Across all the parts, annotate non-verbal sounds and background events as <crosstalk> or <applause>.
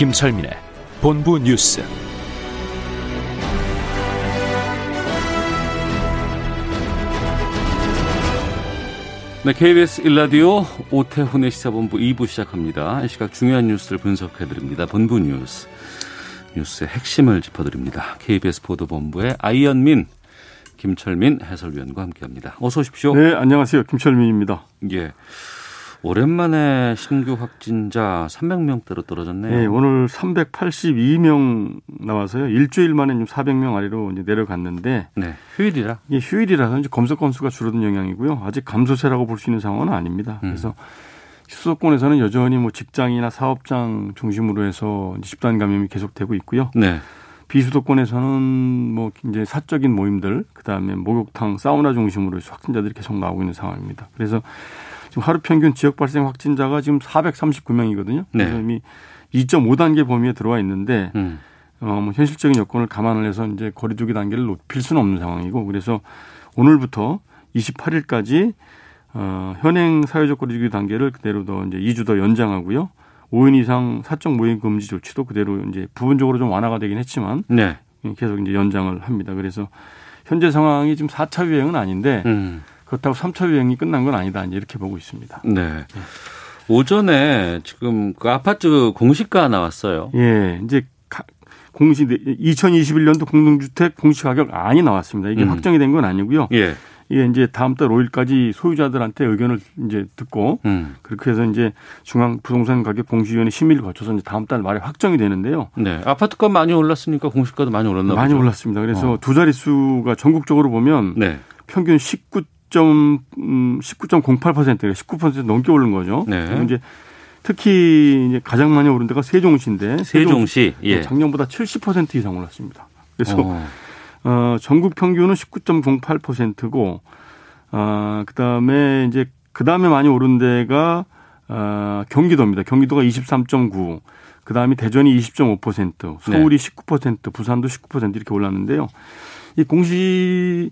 김철민의 본부 뉴스. 네, KBS 일라디오 오태훈의 시사본부 2부 시작합니다. 이 시각 중요한 뉴스를 분석해드립니다. 본부 뉴스. 뉴스의 핵심을 짚어드립니다. KBS 보도본부의 아이언민, 김철민 해설위원과 함께합니다. 어서 오십시오. 네, 안녕하세요. 김철민입니다. 예. 오랜만에 신규 확진자 300명대로 떨어졌네요. 네, 오늘 382명 나와서요. 일주일 만에 400명 아래로 이제 내려갔는데 네, 휴일이라. 이게 휴일이라서 이제 검사 건수가 줄어든 영향이고요. 아직 감소세라고 볼 수 있는 상황은 아닙니다. 음. 그래서 수도권에서는 여전히 뭐 직장이나 사업장 중심으로 해서 집단 감염이 계속되고 있고요. 네. 비수도권에서는 뭐 이제 사적인 모임들, 그다음에 목욕탕, 사우나 중심으로 확진자들이 계속 나오고 있는 상황입니다. 그래서 지금 하루 평균 지역 발생 확진자가 지금 439명이거든요. 네. 이미 2.5단계 범위에 들어와 있는데 음. 어, 뭐 현실적인 여건을 감안을 해서 이제 거리두기 단계를 높일 수는 없는 상황이고 그래서 오늘부터 28일까지 어, 현행 사회적 거리두기 단계를 그대로 더 이제 2주 더 연장하고요. 5인 이상 사적 모임 금지 조치도 그대로 이제 부분적으로 좀 완화가 되긴 했지만 네. 계속 이제 연장을 합니다. 그래서 현재 상황이 지금 4차 유행은 아닌데 음. 그렇다고 3차 유행이 끝난 건 아니다. 이렇게 보고 있습니다. 네. 오전에 지금 그 아파트 공시가 나왔어요. 예, 이제 가- 공시 2021년도 공동주택 공시 가격 안이 나왔습니다. 이게 음. 확정이 된 건 아니고요. 예. 이게 이제 다음 달 5일까지 소유자들한테 의견을 이제 듣고 음. 그렇게 해서 이제 중앙 부동산 가격 공시위원회 심의를 거쳐서 이제 다음 달 말에 확정이 되는데요. 네. 아파트가 많이 올랐으니까 공시가도 많이 올랐나 많이 보죠. 올랐습니다. 그래서 어. 두 자릿수가 전국적으로 보면 네. 평균 19. 음, 19.08%가 19% 넘게 오른 거죠. 네. 이제 특히 이제 가장 많이 오른 데가 세종시인데 세종시. 예. 작년보다 70% 이상 올랐습니다. 그래서 어. 어, 전국 평균은 19.08%고, 어, 그 다음에 이제, 그 다음에 많이 오른 데가, 어, 경기도입니다. 경기도가 23.9, 그 다음에 대전이 20.5%, 서울이 19%, 부산도 19% 이렇게 올랐는데요. 이 공시,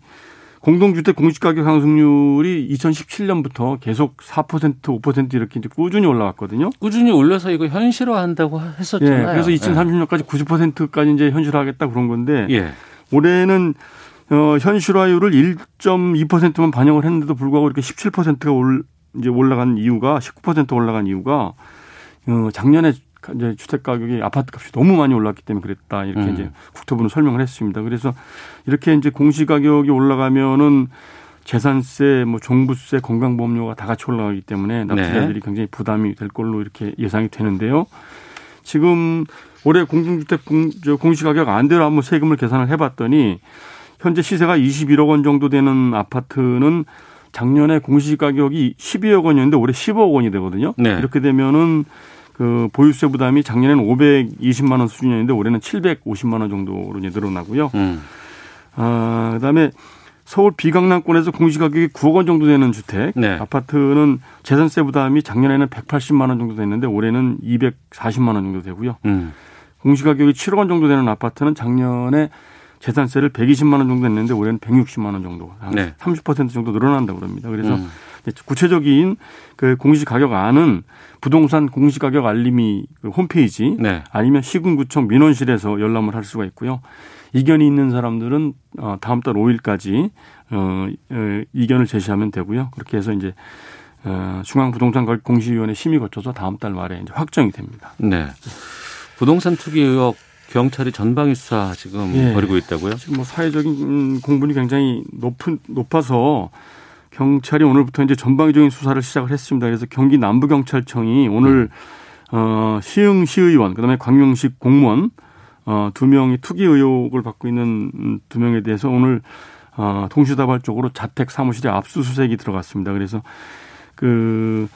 공동주택 공시가격 상승률이 2017년부터 계속 4%, 5% 이렇게 이제 꾸준히 올라왔거든요. 꾸준히 올려서 이거 현실화한다고 예, 했었잖아요. 그래서 2030년까지 90%까지 이제 현실화하겠다 그런 건데, 예. 올해는 어, 현실화율을 1.2%만 반영을 했는데도 불구하고 이렇게 17%가 올 이제 올라간 이유가 19% 올라간 이유가 어, 작년에 이제 주택 가격이 아파트 값이 너무 많이 올랐기 때문에 그랬다 이렇게 음. 이제 국토부는 설명을 했습니다. 그래서 이렇게 이제 공시 가격이 올라가면은 재산세, 뭐 종부세, 건강보험료가 다 같이 올라가기 때문에 납세자들이 네. 굉장히 부담이 될 걸로 이렇게 예상이 되는데요. 지금 올해 공동주택 공, 저 공시가격 안대로 한번 세금을 계산을 해봤더니 현재 시세가 21억 원 정도 되는 아파트는 작년에 공시가격이 12억 원이었는데 올해 10억 원이 되거든요. 네. 이렇게 되면은 그 보유세 부담이 작년에는 520만 원 수준이었는데 올해는 750만 원 정도로 이제 늘어나고요. 음. 아, 그다음에 서울 비강남권에서 공시가격이 9억 원 정도 되는 주택 네. 아파트는 재산세 부담이 작년에는 180만 원 정도 됐는데 올해는 240만 원 정도 되고요. 음. 공시가격이 7억 원 정도 되는 아파트는 작년에 재산세를 120만 원 정도 냈는데 올해는 160만 원 정도, 한 네. 30% 정도 늘어난다고 그럽니다. 그래서 음. 구체적인 그 공시 가격 안은 부동산 공시 가격 알림이 그 홈페이지 네. 아니면 시군구청 민원실에서 열람을 할 수가 있고요. 이견이 있는 사람들은 어, 다음 달 5일까지 어, 어, 이견을 제시하면 되고요. 그렇게 해서 이제 어, 중앙부동산가격 공시위원회 심의 거쳐서 다음 달 말에 이제 확정이 됩니다. 네. 부동산 투기 의혹 경찰이 전방위 수사 지금 예. 벌이고 있다고요? 지금 뭐 사회적인 공분이 굉장히 높은 높아서 경찰이 오늘부터 이제 전방위적인 수사를 시작을 했습니다. 그래서 경기 남부경찰청이 오늘 어 시흥 시의원 그다음에 광명시 공무원 어 두 명이 투기 의혹을 받고 있는 음, 두 명에 대해서 오늘 어 동시다발적으로 자택 사무실에 압수수색이 들어갔습니다. 그래서 그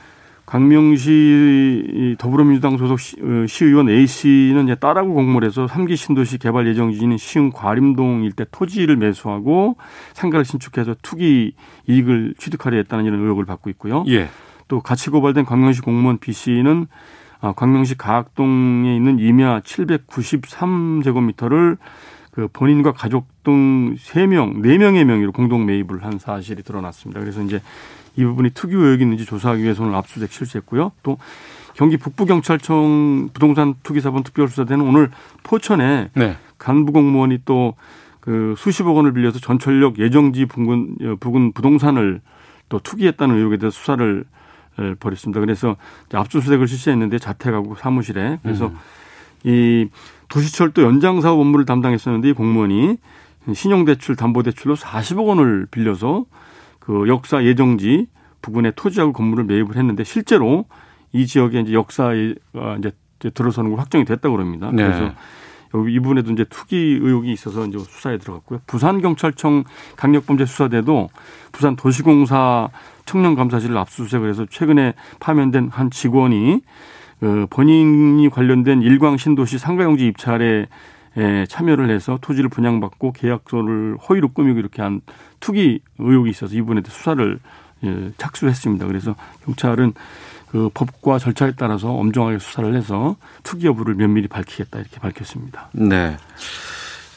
강명시 더불어민주당 소속 시, 어, 시의원 A 씨는 이제 딸하고 공모를 해서 3기 신도시 개발 예정지인 시흥 과림동 일대 토지를 매수하고 상가를 신축해서 투기 이익을 취득하려 했다는 이런 의혹을 받고 있고요. 예. 또 같이 고발된 광명시 공무원 B 씨는 아, 광명시 가학동에 있는 임야 793제곱미터를 그 본인과 가족 등 3명, 4명의 명의로 공동 매입을 한 사실이 드러났습니다. 그래서 이제 이 부분이 특유 의혹이 있는지 조사하기 위해서 오늘 압수수색 실시했고요. 또 경기 북부경찰청 부동산 투기사본 특별수사대는 오늘 포천에 네. 간부 공무원이 또 그 수십억 원을 빌려서 전철역 예정지 부근, 부근 부동산을 또 투기했다는 의혹에 대해서 수사를 벌였습니다. 그래서 압수수색을 실시했는데 자택하고 사무실에 그래서 음. 이 도시철도 연장사업 업무를 담당했었는데 이 공무원이 신용대출, 담보대출로 40억 원을 빌려서 그 역사 예정지 부근에 토지하고 건물을 매입을 했는데 실제로 이 지역에 이제 역사에 이제 들어서는 걸 확정이 됐다고 그럽니다. 네. 그래서 여기 이분에도 이제 투기 의혹이 있어서 이제 수사에 들어갔고요. 부산 경찰청 강력범죄 수사대도 부산 도시공사 청년감사실을 압수수색을 해서 최근에 파면된 한 직원이 그 본인이 관련된 일광 신도시 상가용지 입찰에 에 참여를 해서 토지를 분양받고 계약서를 허위로 꾸미고 이렇게 한 투기 의혹이 있어서 이분에 대해 수사를 예, 착수했습니다. 그래서 경찰은 그 법과 절차에 따라서 엄정하게 수사를 해서 투기 여부를 면밀히 밝히겠다 이렇게 밝혔습니다. 네.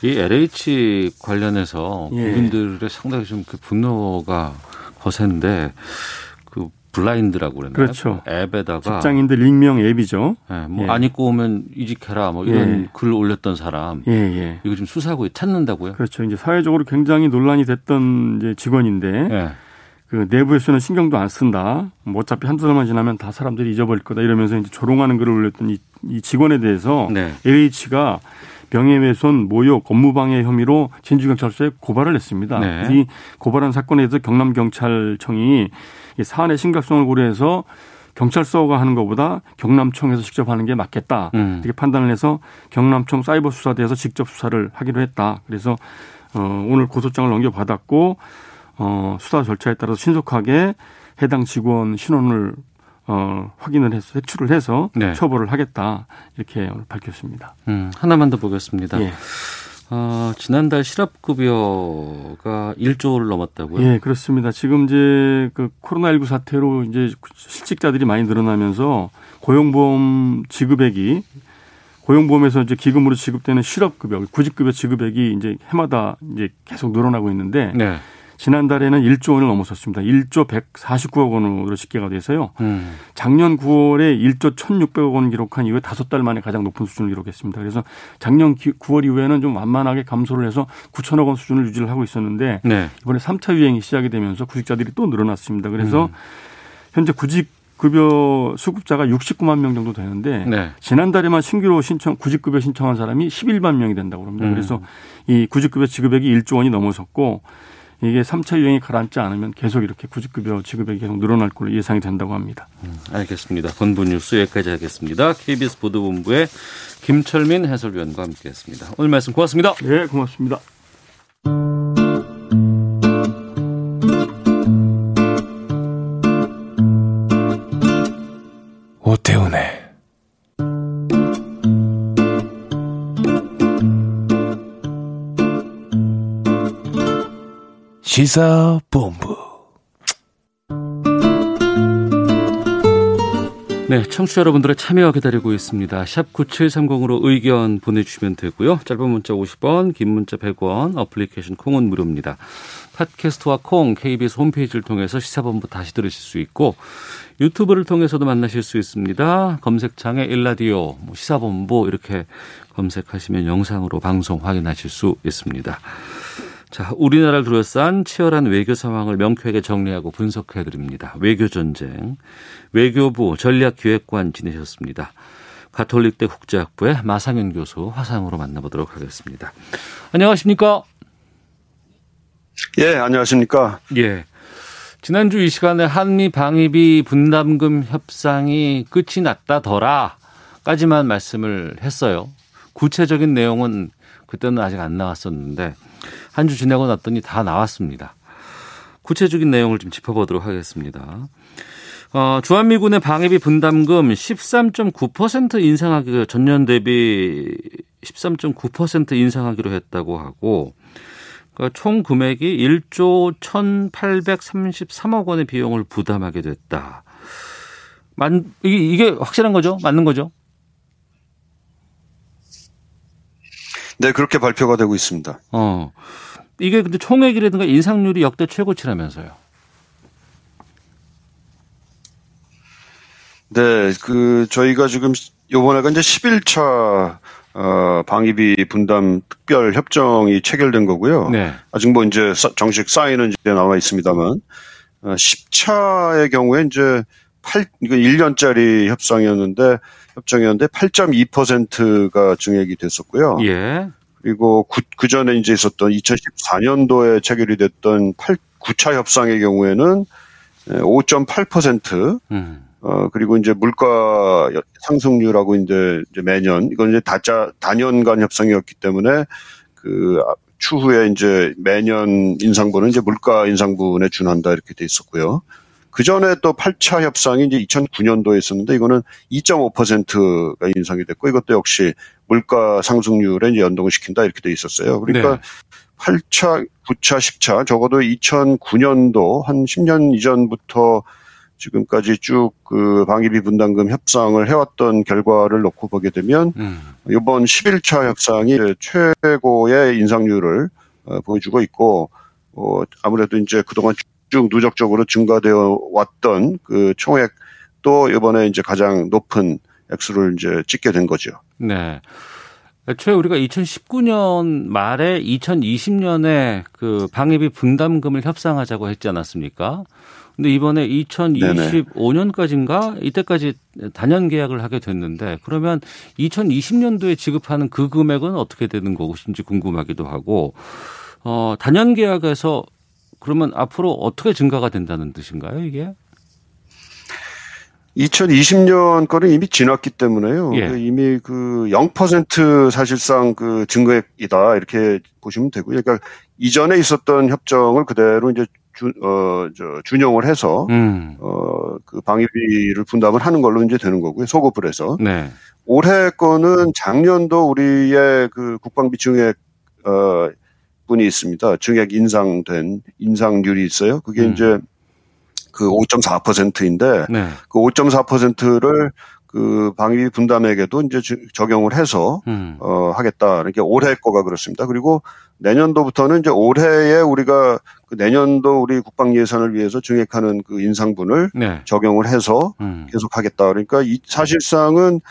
이 LH 관련해서 예. 국민들의 상당히 좀 그 분노가 거센데 그 블라인드라고 그러나요? 그렇죠. 그 앱에다가 직장인들 익명 앱이죠. 예, 예. 뭐안 입고 오면 이직해라 뭐 이런 예. 글 올렸던 사람 예, 예. 이거 좀 수사하고 찾는다고요? 그렇죠. 이제 사회적으로 굉장히 논란이 됐던 이제 직원인데 예. 그 내부에서는 신경도 안 쓴다. 뭐 어차피 한두 달만 지나면 다 사람들이 잊어버릴 거다 이러면서 이제 조롱하는 글을 올렸던 이, 이 직원에 대해서 네. LH가 명예훼손, 모욕, 업무방해 혐의로 진주경찰서에 고발을 했습니다. 네. 이 고발한 사건에 대해서 경남경찰청이 이 사안의 심각성을 고려해서 경찰서가 하는 것보다 경남청에서 직접 하는 게 맞겠다. 음. 이렇게 판단을 해서 경남청 사이버 수사대에서 직접 수사를 하기로 했다. 그래서 어, 오늘 고소장을 넘겨받았고 어, 수사 절차에 따라서 신속하게 해당 직원 신원을 어, 확인을 해서 색출을 해서 네. 처벌을 하겠다 이렇게 오늘 밝혔습니다. 음, 하나만 더 보겠습니다. 예. 어, 지난달 실업급여가 1조를 넘었다고요? 예, 그렇습니다. 지금 이제 그 코로나19 사태로 이제 실직자들이 많이 늘어나면서 고용보험 지급액이 고용보험에서 이제 기금으로 지급되는 실업급여, 구직급여 지급액이 이제 해마다 이제 계속 늘어나고 있는데 네. 지난달에는 1조 원을 넘어섰습니다. 1조 149억 원으로 집계가 돼서요. 음. 작년 9월에 1조 1,600억 원 기록한 이후에 다섯 달 만에 가장 높은 수준을 기록했습니다. 그래서 작년 9월 이후에는 좀 완만하게 감소를 해서 9천억 원 수준을 유지를 하고 있었는데 네. 이번에 3차 유행이 시작이 되면서 구직자들이 또 늘어났습니다. 그래서 음. 현재 구직 급여 수급자가 69만 명 정도 되는데 네. 지난달에만 신규로 신청 구직급여 신청한 사람이 11만 명이 된다고 합니다. 음. 그래서 이 구직급여 지급액이 1조 원이 넘어섰고 이게 3차 유행이 가라앉지 않으면 계속 이렇게 구직급여 지급액이 계속 늘어날 걸로 예상이 된다고 합니다. 알겠습니다. 본부 뉴스 여기까지 하겠습니다. KBS 보도본부의 김철민 해설위원과 함께했습니다. 오늘 말씀 고맙습니다. 네, 고맙습니다. 오태훈의 시사본부 네, 청취자 여러분들의 참여 기다리고 있습니다. 샵 9730으로 의견 보내주시면 되고요. 짧은 문자 50원, 긴 문자 100원, 어플리케이션 콩은 무료입니다. 팟캐스트와 콩, KBS 홈페이지를 통해서 시사본부 다시 들으실 수 있고 유튜브를 통해서도 만나실 수 있습니다. 검색창에 일라디오, 뭐 시사본부 이렇게 검색하시면 영상으로 방송 확인하실 수 있습니다. 자, 우리나라를 둘러싼 치열한 외교 상황을 명쾌하게 정리하고 분석해 드립니다. 외교 전쟁. 외교부 전략기획관 지내셨습니다. 가톨릭대 국제학부의 마상현 교수 화상으로 만나보도록 하겠습니다. 안녕하십니까? 예, 안녕하십니까. 예. 지난주 이 시간에 한미 방위비 분담금 협상이 끝이 났다더라 까지만 말씀을 했어요. 구체적인 내용은 그때는 아직 안 나왔었는데 한 주 지나고 났더니 다 나왔습니다. 구체적인 내용을 좀 짚어보도록 하겠습니다. 어, 주한미군의 방위비 분담금 13.9% 인상하기로 전년 대비 13.9% 인상하기로 했다고 하고 그러니까 총 금액이 1조 1,833억 원의 비용을 부담하게 됐다. 만 이게, 이게 확실한 거죠? 맞는 거죠? 네, 그렇게 발표가 되고 있습니다. 어. 이게 근데 총액이라든가 인상률이 역대 최고치라면서요. 네, 그 저희가 지금 요번에가 이제 11차 어, 방위비 분담 특별 협정이 체결된 거고요. 네. 아직 뭐 이제 사- 정식 사인은 이제 나와 있습니다만 어, 10차의 경우에 이제 8 이거 1년짜리 협상이었는데 협정이었는데 8.2%가 증액이 됐었고요. 예. 그리고 그, 그 전에 이제 있었던 2014년도에 체결이 됐던 8, 9차 협상의 경우에는 5.8%, 음. 어, 그리고 이제 물가 상승률하고 이제, 이제 매년, 이건 이제 다자, 단연간 협상이었기 때문에 그 아, 추후에 이제 매년 인상분은 이제 물가 인상분에 준한다 이렇게 돼 있었고요. 그 전에 또 8차 협상이 이제 2009년도에 있었는데 이거는 2.5%가 인상이 됐고 이것도 역시 물가 상승률에 이제 연동을 시킨다 이렇게 돼 있었어요. 그러니까 네. 8차, 9차, 10차 적어도 2009년도 한 10년 이전부터 지금까지 쭉 그 방위비 분담금 협상을 해왔던 결과를 놓고 보게 되면 음. 이번 11차 협상이 최고의 인상률을 어, 보여주고 있고 어, 아무래도 이제 그동안 쭉 누적적으로 증가되어 왔던 그 총액도 이번에 이제 가장 높은 액수를 이제 찍게 된 거죠. 네. 애초에 우리가 2019년 말에 2020년에 그 방위비 분담금을 협상하자고 했지 않았습니까? 근데 이번에 2025년까지인가 이때까지 단연 계약을 하게 됐는데 그러면 2020년도에 지급하는 그 금액은 어떻게 되는 것인지 궁금하기도 하고 어 단연 계약에서 그러면 앞으로 어떻게 증가가 된다는 뜻인가요, 이게? 2020년 거는 이미 지났기 때문에요. 예. 그 이미 그 0% 사실상 그 증거액이다 이렇게 보시면 되고요. 그러니까 이전에 있었던 협정을 그대로 이제 주, 어, 저, 준용을 해서 음. 어, 그 방위비를 분담을 하는 걸로 이제 되는 거고요. 소급을 해서. 네. 올해 거는 작년도 우리의 그 국방비 증액, 어, 분이 있습니다. 증액 인상된, 인상률이 있어요. 그게 음. 이제 그 5.4%인데 네. 그 5.4%를 그 방위비 분담액에도 이제 주- 적용을 해서 음. 어, 하겠다. 이렇게 올해 거가 그렇습니다. 그리고 내년도부터는 이제 올해에 우리가 그 내년도 우리 국방 예산을 위해서 증액하는 그 인상분을 네. 적용을 해서 음. 계속 하겠다. 그러니까 이, 사실상은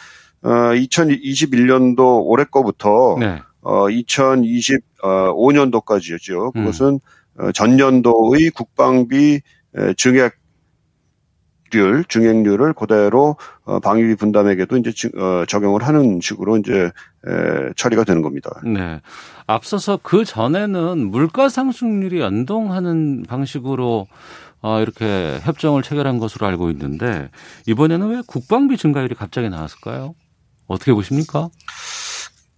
어, 2021년도 올해 거부터 네. 어, 2025년도까지였죠. 음. 그것은 어, 전년도의 국방비 에, 증액 률, 증액률을 그대로 어, 방위비 분담액에도 이제 지- 어, 적용을 하는 식으로 이제 에, 처리가 되는 겁니다. 네. 앞서서 그 전에는 물가 상승률이 연동하는 방식으로 어, 이렇게 협정을 체결한 것으로 알고 있는데 이번에는 왜 국방비 증가율이 갑자기 나왔을까요? 어떻게 보십니까?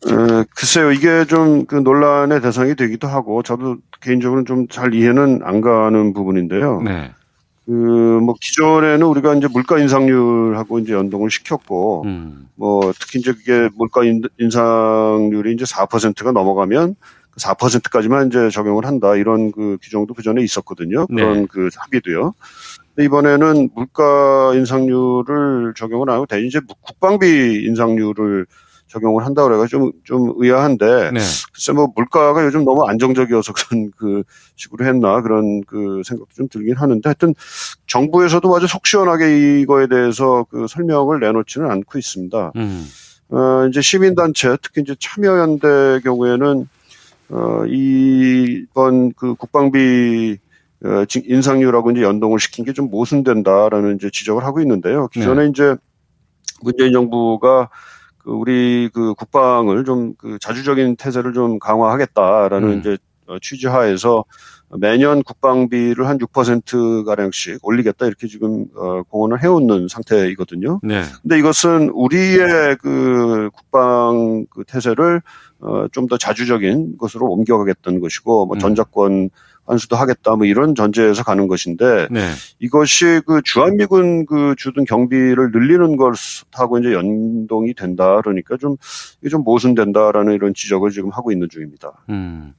어, 글쎄요, 이게 좀 그 논란의 대상이 되기도 하고, 저도 개인적으로는 좀 잘 이해는 안 가는 부분인데요. 네. 그, 뭐, 기존에는 우리가 이제 물가 인상률하고 이제 연동을 시켰고, 음. 뭐, 특히 이제 그게 물가 인- 인상률이 이제 4%가 넘어가면 그 4%까지만 이제 적용을 한다. 이런 그 규정도 그 전에 있었거든요. 그런 네. 그 합의도요. 이번에는 물가 인상률을 적용을 안 하고 대신 이제 국방비 인상률을 적용을 한다 그래가지고 좀, 좀 의아한데 네. 글쎄 뭐 물가가 요즘 너무 안정적이어서 그런 <laughs> 그 식으로 했나 그런 그 생각도 좀 들긴 하는데 하여튼 정부에서도 아주 속 시원하게 이거에 대해서 그 설명을 내놓지는 않고 있습니다. 음. 어 이제 시민단체 특히 이제 참여연대 경우에는 어 이번 그 국방비 어, 지- 인상률하고 이제 연동을 시킨 게 좀 모순된다라는 이제 지적을 하고 있는데요. 기존에 이제 문재인 정부가 그 우리 그 국방을 좀 그 자주적인 태세를 좀 강화하겠다라는 음. 이제 어, 취지하에서 매년 국방비를 한 6% 가량씩 올리겠다 이렇게 지금 어 공언을 해오는 상태이거든요. 네. 근데 이것은 우리의 그 국방 그 태세를 어 좀 더 자주적인 것으로 옮겨가겠다는 것이고 뭐 음. 전작권 환수도 하겠다 뭐 이런 전제에서 가는 것인데 네. 이것이 그 주한미군 그 주둔 경비를 늘리는 것하고 이제 연동이 된다 그러니까 좀 이게 좀 모순된다라는 이런 지적을 지금 하고 있는 중입니다. 음.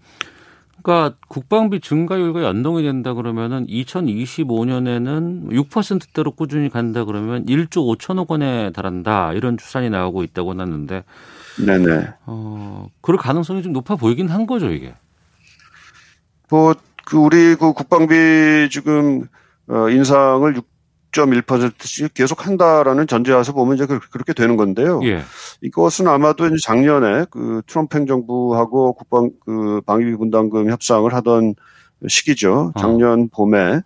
그러니까 국방비 증가율과 연동이 된다 그러면은 2025년에는 6%대로 꾸준히 간다 그러면 1조 5천억 원에 달한다 이런 추산이 나오고 있다고 났는데 네네. 어 그럴 가능성이 좀 높아 보이긴 한 거죠 이게. 뭐 그 우리 그 국방비 지금 어 인상을 6.1%씩 계속 한다라는 전제하에서 보면 이제 그- 그렇게 되는 건데요. 예. 이것은 아마도 이제 작년에 그 트럼프 행정부하고 국방 그 방위비 분담금 협상을 하던 시기죠. 어. 작년 봄에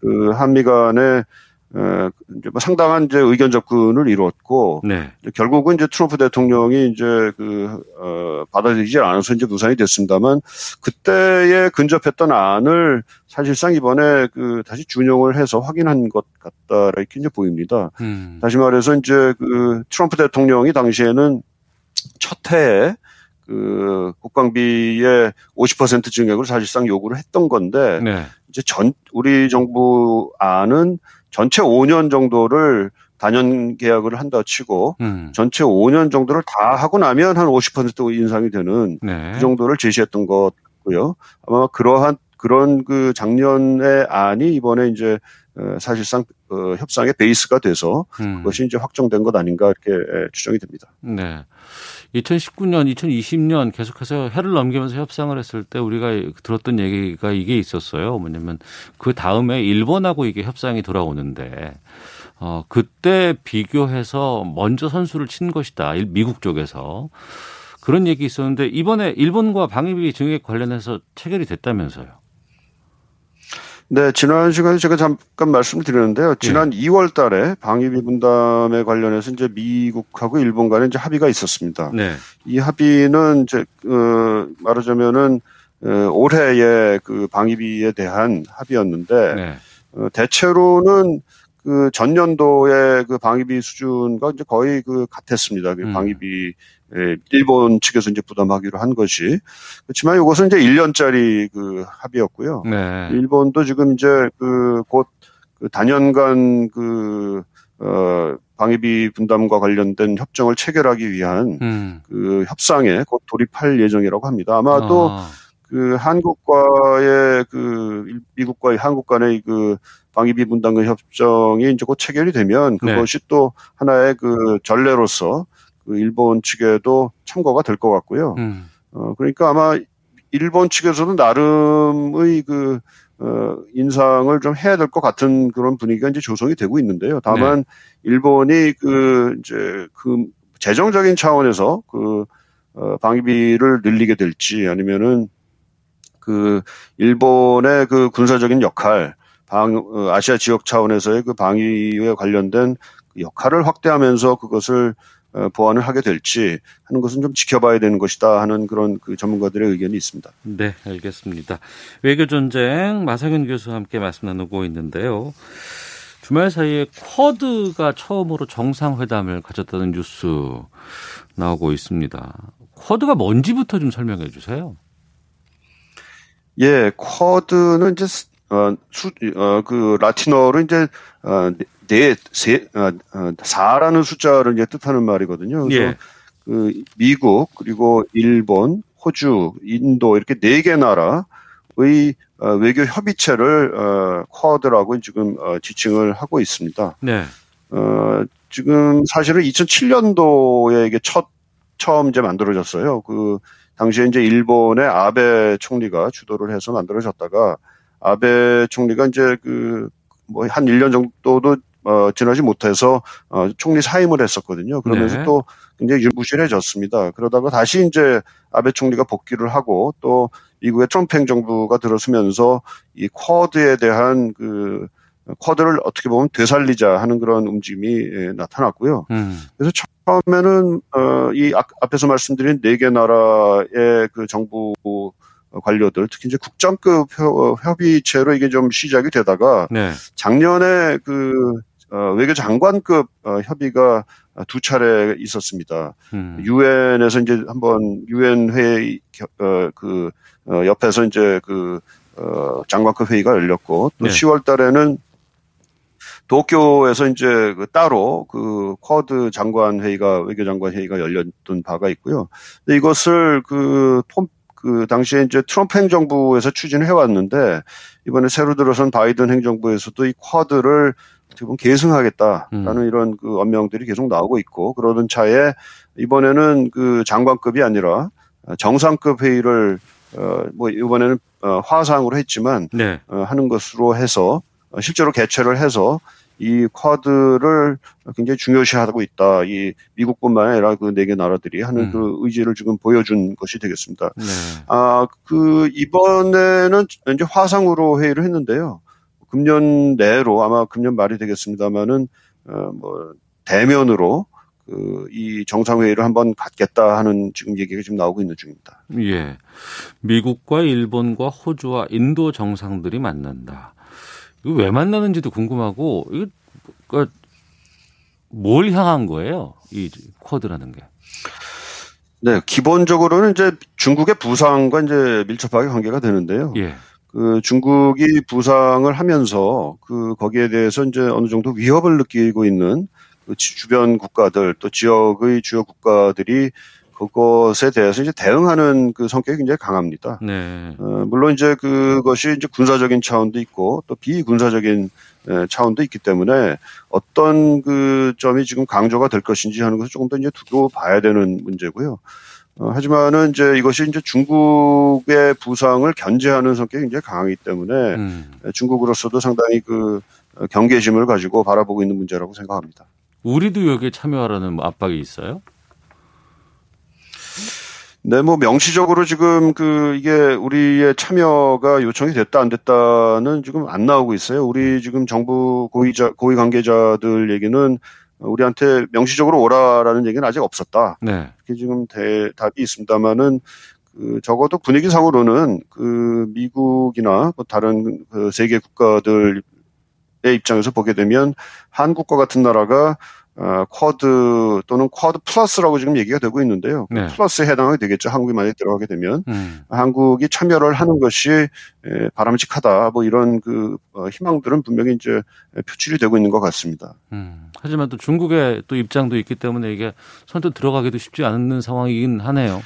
그 한미 간에 어, 이제 뭐 상당한 이제 의견 접근을 이루었고 네. 결국은 이제 트럼프 대통령이 이제 그, 어, 받아들이지 않아서 이제 무산이 됐습니다만 그때에 근접했던 안을 사실상 이번에 그 다시 준용을 해서 확인한 것 같다 이렇게 이제 보입니다. 음. 다시 말해서 이제 그 트럼프 대통령이 당시에는 첫 해에 그 국방비의 50% 증액을 사실상 요구를 했던 건데 네. 이제 전 우리 정부 안은 전체 5년 정도를 단연 계약을 한다 치고 음. 전체 5년 정도를 다 하고 나면 한 50% 인상이 되는 네. 그 정도를 제시했던 거고요. 아마 그러한 그런 그 작년의 안이 이번에 이제 어, 사실상 어, 협상의 베이스가 돼서 음. 그것이 이제 확정된 것 아닌가 이렇게 에, 추정이 됩니다. 네. 2019년, 2020년 계속해서 해를 넘기면서 협상을 했을 때 우리가 들었던 얘기가 이게 있었어요. 뭐냐면 그 다음에 일본하고 이게 협상이 돌아오는데 어 그때 비교해서 먼저 선수를 친 것이다. 일- 미국 쪽에서 그런 얘기 있었는데 이번에 일본과 방위비 증액 관련해서 체결이 됐다면서요. 네, 지난 시간에 제가 잠깐 말씀을 드렸는데요. 지난 2월 달에 방위비 분담에 관련해서 이제 미국하고 일본 간에 이제 합의가 있었습니다. 네. 이 합의는 이제 어 말하자면은 어, 올해의 그 방위비에 대한 합의였는데 네. 어, 대체로는 그 전년도의 그 방위비 수준과 이제 거의 그 같았습니다. 그 음. 방위비 에, 일본 측에서 이제 부담하기로 한 것이 그렇지만 이것은 이제 1년짜리 그 합의였고요. 네. 일본도 지금 이제 그 곧 그 단연간 그, 어, 방위비 분담과 관련된 협정을 체결하기 위한 음. 그 협상에 곧 돌입할 예정이라고 합니다. 아마도 아, 그 한국과의 그 일- 미국과의 한국 간의 그 방위비 분담금 협정이 이제 곧 체결이 되면 네. 그것이 또 하나의 그 전례로서 그 일본 측에도 참고가 될 것 같고요. 음. 어, 그러니까 아마 일본 측에서도 나름의 그, 어, 인상을 좀 해야 될 것 같은 그런 분위기가 이제 조성이 되고 있는데요. 다만, 일본이 그, 이제, 그, 재정적인 차원에서 그, 어, 방위비를 늘리게 될지 아니면은 그, 일본의 그 군사적인 역할, 방, 어, 아시아 지역 차원에서의 그 방위에 관련된 그 역할을 확대하면서 그것을 어, 보완을 하게 될지 하는 것은 좀 지켜봐야 되는 것이다 하는 그런 그 전문가들의 의견이 있습니다. 네, 알겠습니다. 외교 전쟁 마상현 교수와 함께 말씀 나누고 있는데요. 주말 사이에 쿼드가 처음으로 정상회담을 가졌다는 뉴스 나오고 있습니다. 쿼드가 뭔지부터 좀 설명해 주세요. 예, 쿼드는 이제 스- 어, 수, 어, 그 라틴어로 이제 어, 네, 세, 어, 어, 4라는 숫자를 이제 뜻하는 말이거든요. 그래서 예. 그 미국 그리고 일본, 호주, 인도 이렇게 네 개 나라의 어, 외교 협의체를 어, 쿼드라고 지금 어, 지칭을 하고 있습니다. 네. 어, 지금 사실은 2007년도에 이게 첫, 처음 이제 만들어졌어요. 그, 당시에 이제 일본의 아베 총리가 주도를 해서 만들어졌다가, 아베 총리가 이제 그, 뭐, 한 1년 정도도, 어, 지나지 못해서, 어, 총리 사임을 했었거든요. 그러면서 네. 또 굉장히 유무실해졌습니다. 그러다가 다시 이제 아베 총리가 복귀를 하고 또 미국의 트럼프 행정부가 들어서면서 이 쿼드에 대한 그, 쿼드를 어떻게 보면 되살리자 하는 그런 움직임이 예, 나타났고요. 음. 그래서 처음에는 어, 이 앞- 앞에서 말씀드린 네 개 나라의 그 정부 관료들, 특히 이제 국장급 협- 협의체로 이게 좀 시작이 되다가 네. 작년에 그 어, 외교 장관급 어, 협의가 두 차례 있었습니다. 음. 유엔에서 이제 한번 유엔 회의 겨- 어, 그 어, 옆에서 이제 그 어, 장관급 회의가 열렸고 또 네. 10월 달에는 도쿄에서 이제 그 따로 그 쿼드 장관 회의가 외교 장관 회의가 열렸던 바가 있고요. 근데 이것을 그, 폼, 그 당시에 이제 트럼프 행정부에서 추진해 왔는데 이번에 새로 들어선 바이든 행정부에서도 이 쿼드를 어떻게 보면 계승하겠다라는 이런 그 언명들이 계속 나오고 있고 그러던 차에 이번에는 그 장관급이 아니라 정상급 회의를 어뭐 이번에는 어, 화상으로 했지만 네. 어, 하는 것으로 해서 어, 실제로 개최를 해서 이 쿼드를 굉장히 중요시하고 있다. 이 미국뿐만 아니라 그 네 개 나라들이 하는 음. 그 의지를 지금 보여준 것이 되겠습니다. 네. 아, 그 이번에는 이제 화상으로 회의를 했는데요. 금년 내로 아마 금년 말이 되겠습니다만은 어 뭐 대면으로 그이 정상회의를 한번 갖겠다 하는 지금 얘기가 지금 나오고 있는 중입니다. 예. 미국과 일본과 호주와 인도 정상들이 만난다. 이거 왜 만나는지도 궁금하고, 이거, 그뭘 향한 거예요? 이 쿼드라는 게. 네, 기본적으로는 이제 중국의 부상과 이제 밀접하게 관계가 되는데요. 예. 그 중국이 부상을 하면서 그 거기에 대해서 이제 어느 정도 위협을 느끼고 있는 그 지- 주변 국가들 또 지역의 주요 국가들이 그것에 대해서 이제 대응하는 그 성격이 굉장히 강합니다. 네. 어, 물론 이제 그것이 이제 군사적인 차원도 있고 또 비군사적인 에, 차원도 있기 때문에 어떤 그 점이 지금 강조가 될 것인지 하는 것을 조금 더 이제 두고 봐야 되는 문제고요. 어, 하지만은 이제 이것이 이제 중국의 부상을 견제하는 성격이 굉장히 강하기 때문에 음. 중국으로서도 상당히 그 어, 경계심을 가지고 바라보고 있는 문제라고 생각합니다. 우리도 여기에 참여하라는 뭐 압박이 있어요? 네, 뭐 명시적으로 지금 그 이게 우리의 참여가 요청이 됐다 안 됐다는 지금 안 나오고 있어요. 우리 지금 정부 고위자 고위 관계자들 얘기는 우리한테 명시적으로 오라라는 얘기는 아직 없었다. 네. 이렇게 지금 대 답이 있습니다만은 그 적어도 분위기상으로는 그 미국이나 뭐 다른 그 세계 국가들의 입장에서 보게 되면 한국과 같은 나라가 어, 쿼드 또는 쿼드 플러스라고 지금 얘기가 되고 있는데요. 네. 플러스에 해당이 되겠죠. 한국이 만약 들어가게 되면 음. 한국이 참여를 하는 것이 에, 바람직하다. 뭐 이런 그 어, 희망들은 분명히 이제 표출이 되고 있는 것 같습니다. 음. 하지만 또 중국의 또 입장도 있기 때문에 이게 선뜻 들어가기도 쉽지 않은 상황이긴 하네요.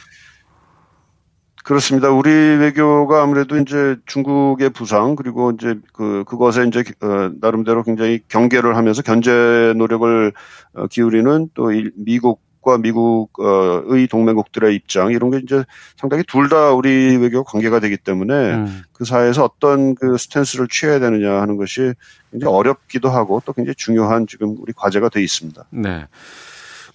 그렇습니다. 우리 외교가 아무래도 이제 중국의 부상 그리고 이제 그 그것에 이제 어, 나름대로 굉장히 경계를 하면서 견제 노력을 어, 기울이는 또이 미국과 미국의 동맹국들의 입장 이런 게 이제 상당히 둘 다 우리 외교 관계가 되기 때문에 음. 그 사이에서 어떤 그 stance를 취해야 되느냐 하는 것이 굉장히 어렵기도 하고 또 굉장히 중요한 지금 우리 과제가 돼 있습니다. 네.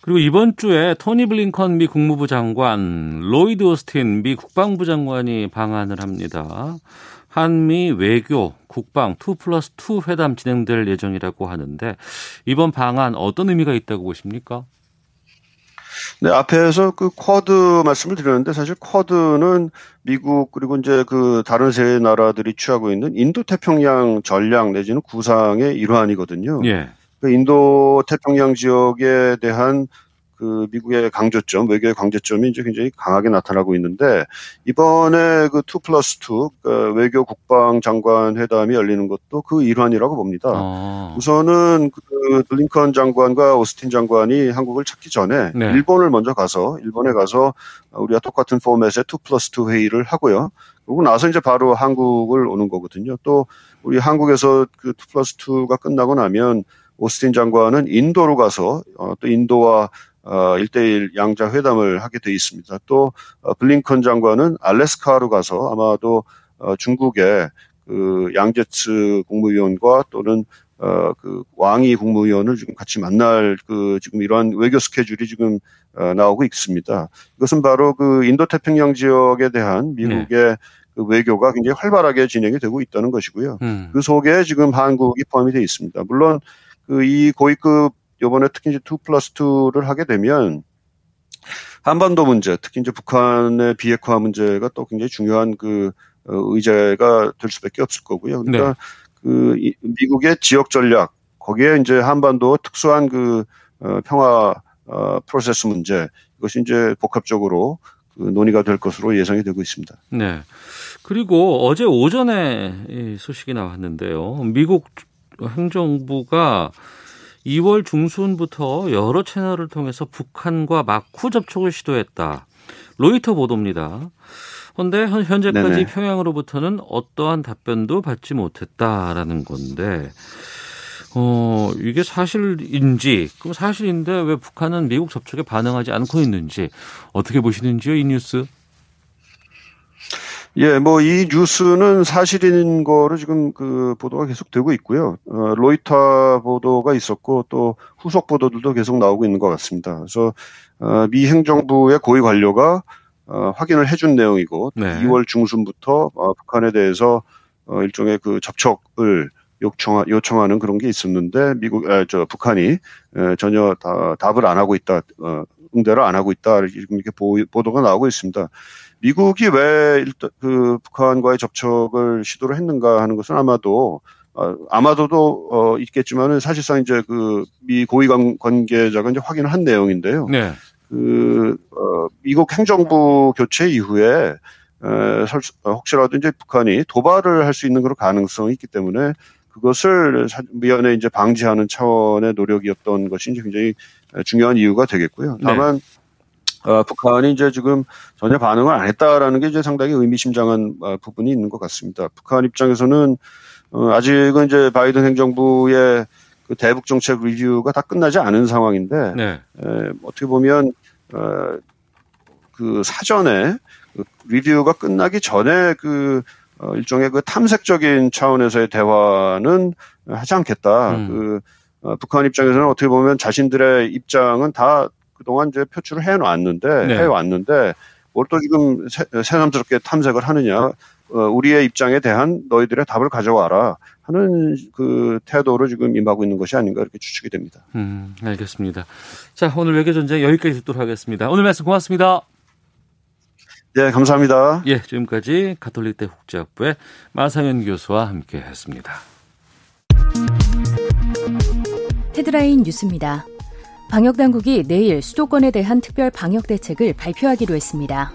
그리고 이번 주에 토니 블링컨 미 국무부 장관, 로이드 오스틴 미 국방부 장관이 방한을 합니다. 한미 외교, 국방 2 플러스 2 회담 진행될 예정이라고 하는데 이번 방한 어떤 의미가 있다고 보십니까? 네, 앞에서 그 쿼드 말씀을 드렸는데 사실 쿼드는 미국 그리고 이제 그 다른 세 나라들이 취하고 있는 인도 태평양 전략 내지는 구상의 일환이거든요. 예. 그 인도 태평양 지역에 대한 그 미국의 강조점, 외교의 강조점이 이제 굉장히 강하게 나타나고 있는데 이번에 그2 플러스 2그 외교 국방 장관 회담이 열리는 것도 그 일환이라고 봅니다. 어. 우선은 그 블링컨 장관과 오스틴 장관이 한국을 찾기 전에 네. 일본을 먼저 가서 일본에 가서 우리와 똑같은 포맷의 2 플러스 2 회의를 하고요. 그리고 나서 이제 바로 한국을 오는 거거든요. 또 우리 한국에서 그2 플러스 2가 끝나고 나면 오스틴 장관은 인도로 가서 어, 또 인도와 어, 1대1 양자 회담을 하게 돼 있습니다. 또 어, 블링컨 장관은 알래스카로 가서 아마도 어, 중국의 그 양제츠 국무위원과 또는 어, 그 왕이 국무위원을 지금 같이 만날 그 지금 이러한 외교 스케줄이 지금 어, 나오고 있습니다. 이것은 바로 그 인도 태평양 지역에 대한 미국의 그 외교가 굉장히 활발하게 진행이 되고 있다는 것이고요. 음. 그 속에 지금 한국이 포함이 되어 있습니다. 물론 그 이 고위급 요번에 특히 이제 2 플러스 2를 하게 되면 한반도 문제, 특히 이제 북한의 비핵화 문제가 또 굉장히 중요한 그 어, 의제가 될 수밖에 없을 거고요. 그러니까 그 이- 미국의 지역 전략 거기에 이제 한반도 특수한 그 어, 평화 어, 프로세스 문제 이것이 이제 복합적으로 그 논의가 될 것으로 예상이 되고 있습니다. 네. 그리고 어제 오전에 소식이 나왔는데요. 미국 행정부가 2월 중순부터 여러 채널을 통해서 북한과 막후 접촉을 시도했다. 로이터 보도입니다. 그런데 현재까지 네네. 평양으로부터는 어떠한 답변도 받지 못했다라는 건데, 어, 이게 사실인지, 그럼 사실인데 왜 북한은 미국 접촉에 반응하지 않고 있는지 어떻게 보시는지요, 이 뉴스? 예, 뭐 이 뉴스는 사실인 거로 지금 그 보도가 계속 되고 있고요. 어, 로이터 보도가 있었고 또 후속 보도들도 계속 나오고 있는 것 같습니다. 그래서 어, 미 행정부의 고위 관료가 어, 확인을 해준 내용이고 네. 2월 중순부터 어, 북한에 대해서 어, 일종의 그 접촉을 요청 요청하는 그런 게 있었는데 미국 아, 저 북한이 에, 전혀 다, 답을 안 하고 있다 어, 응대를 안 하고 있다 이렇게 보, 보도가 나오고 있습니다. 미국이 왜 일단 그 북한과의 접촉을 시도를 했는가 하는 것은 아마도 어, 아마도도 어, 있겠지만은 사실상 이제 그 미 고위 관계자가 이제 확인을 한 내용인데요. 네. 그 어, 미국 행정부 교체 이후에 에, 설, 어, 혹시라도 이제 북한이 도발을 할 수 있는 그런 가능성이 있기 때문에 그것을 미연에 이제 방지하는 차원의 노력이었던 것이 이제 굉장히 중요한 이유가 되겠고요. 다만 네. 어, 북한이 이제 지금 전혀 반응을 안 했다라는 게 이제 상당히 의미심장한 어, 부분이 있는 것 같습니다. 북한 입장에서는 어, 아직은 이제 바이든 행정부의 그 대북 정책 리뷰가 다 끝나지 않은 상황인데 네. 에, 어떻게 보면 어, 그 사전에 그 리뷰가 끝나기 전에 그 어, 일종의 그 탐색적인 차원에서의 대화는 하지 않겠다. 음. 그 어, 북한 입장에서는 어떻게 보면 자신들의 입장은 다 그동안 이제 표출을 해놨는데 네. 해왔는데 뭘 또 지금 새, 새삼스럽게 탐색을 하느냐 어, 우리의 입장에 대한 너희들의 답을 가져와라 하는 그 태도로 지금 임하고 있는 것이 아닌가 이렇게 추측이 됩니다. 음, 알겠습니다. 자, 오늘 외교 전쟁 여기까지 듣도록 하겠습니다. 오늘 말씀 고맙습니다. 네, 감사합니다. 예, 지금까지 가톨릭대 국제학부의 마상현 교수와 함께 했습니다. 헤드라인 뉴스입니다. 방역당국이 내일 수도권에 대한 특별 방역 대책을 발표하기로 했습니다.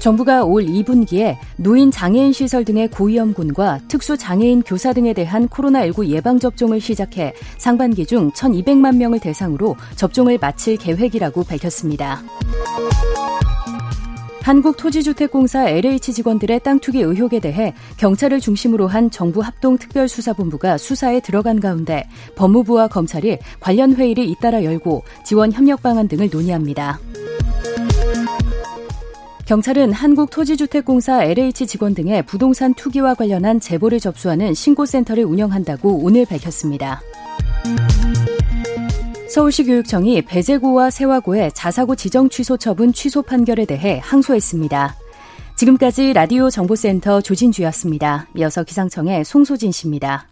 정부가 올 2분기에 노인 장애인 시설 등의 고위험군과 특수 장애인 교사 등에 대한 코로나19 예방접종을 시작해 상반기 중 1,200만 명을 대상으로 접종을 마칠 계획이라고 밝혔습니다. 한국토지주택공사 LH 직원들의 땅 투기 의혹에 대해 경찰을 중심으로 한 정부 합동 특별수사본부가 수사에 들어간 가운데 법무부와 검찰이 관련 회의를 잇따라 열고 지원 협력 방안 등을 논의합니다. 경찰은 한국토지주택공사 LH 직원 등의 부동산 투기와 관련한 제보를 접수하는 신고센터를 운영한다고 오늘 밝혔습니다. 서울시 교육청이 배재고와 세화고의 자사고 지정 취소 처분 취소 판결에 대해 항소했습니다. 지금까지 라디오 정보센터 조진주였습니다. 이어서 기상청의 송소진 씨입니다.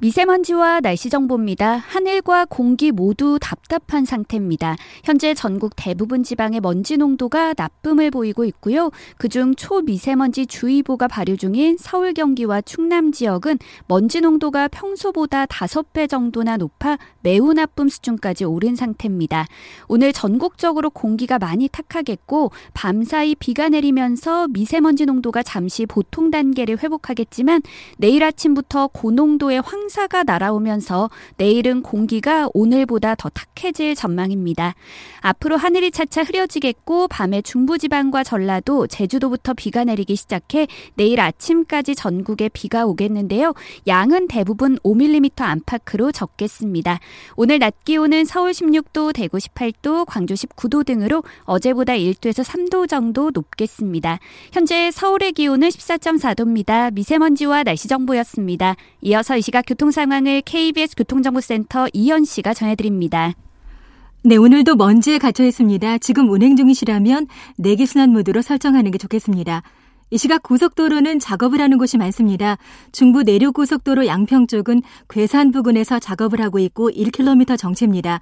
미세먼지와 날씨 정보입니다. 하늘과 공기 모두 답답한 상태입니다. 현재 전국 대부분 지방의 먼지 농도가 나쁨을 보이고 있고요. 그중 초미세먼지 주의보가 발효 중인 서울, 경기와 충남 지역은 먼지 농도가 평소보다 5배 정도나 높아 매우 나쁨 수준까지 오른 상태입니다. 오늘 전국적으로 공기가 많이 탁하겠고 밤사이 비가 내리면서 미세먼지 농도가 잠시 보통 단계를 회복하겠지만 내일 아침부터 고농도의 황 황사가 날아오면서 내일은 공기가 오늘보다 더 탁해질 전망입니다. 앞으로 하늘이 차차 흐려지겠고 밤에 중부지방과 전라도, 제주도부터 비가 내리기 시작해 내일 아침까지 전국에 비가 오겠는데요. 양은 대부분 5mm 안팎으로 적겠습니다. 오늘 낮 기온은 서울 16도, 대구 18도, 광주 19도 등으로 어제보다 1도에서 3도 정도 높겠습니다. 현재 서울의 기온은 14.4도입니다. 미세먼지와 날씨 정보였습니다. 이어서 이 시각 교통 상황을 KBS 교통정보센터 이현 씨가 전해드립니다. 네, 오늘도 먼지에 갇혀 있습니다. 지금 운행 중이시라면 내기 순환 모드로 설정하는 게 좋겠습니다. 이 시각 고속도로는 작업을 하는 곳이 많습니다. 중부 내륙 고속도로 양평 쪽은 괴산 부근에서 작업을 하고 있고 1km 정체입니다.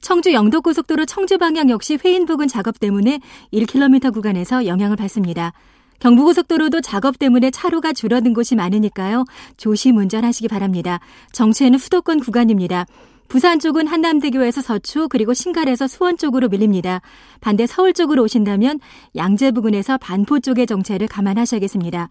청주 영도고속도로 청주 방향 역시 회인 부근 작업 때문에 1km 구간에서 영향을 받습니다. 경부고속도로도 작업 때문에 차로가 줄어든 곳이 많으니까요. 조심 운전하시기 바랍니다. 정체는 수도권 구간입니다. 부산 쪽은 한남대교에서 서초 그리고 신갈에서 수원 쪽으로 밀립니다. 반대 서울 쪽으로 오신다면 양재 부근에서 반포 쪽의 정체를 감안하셔야겠습니다.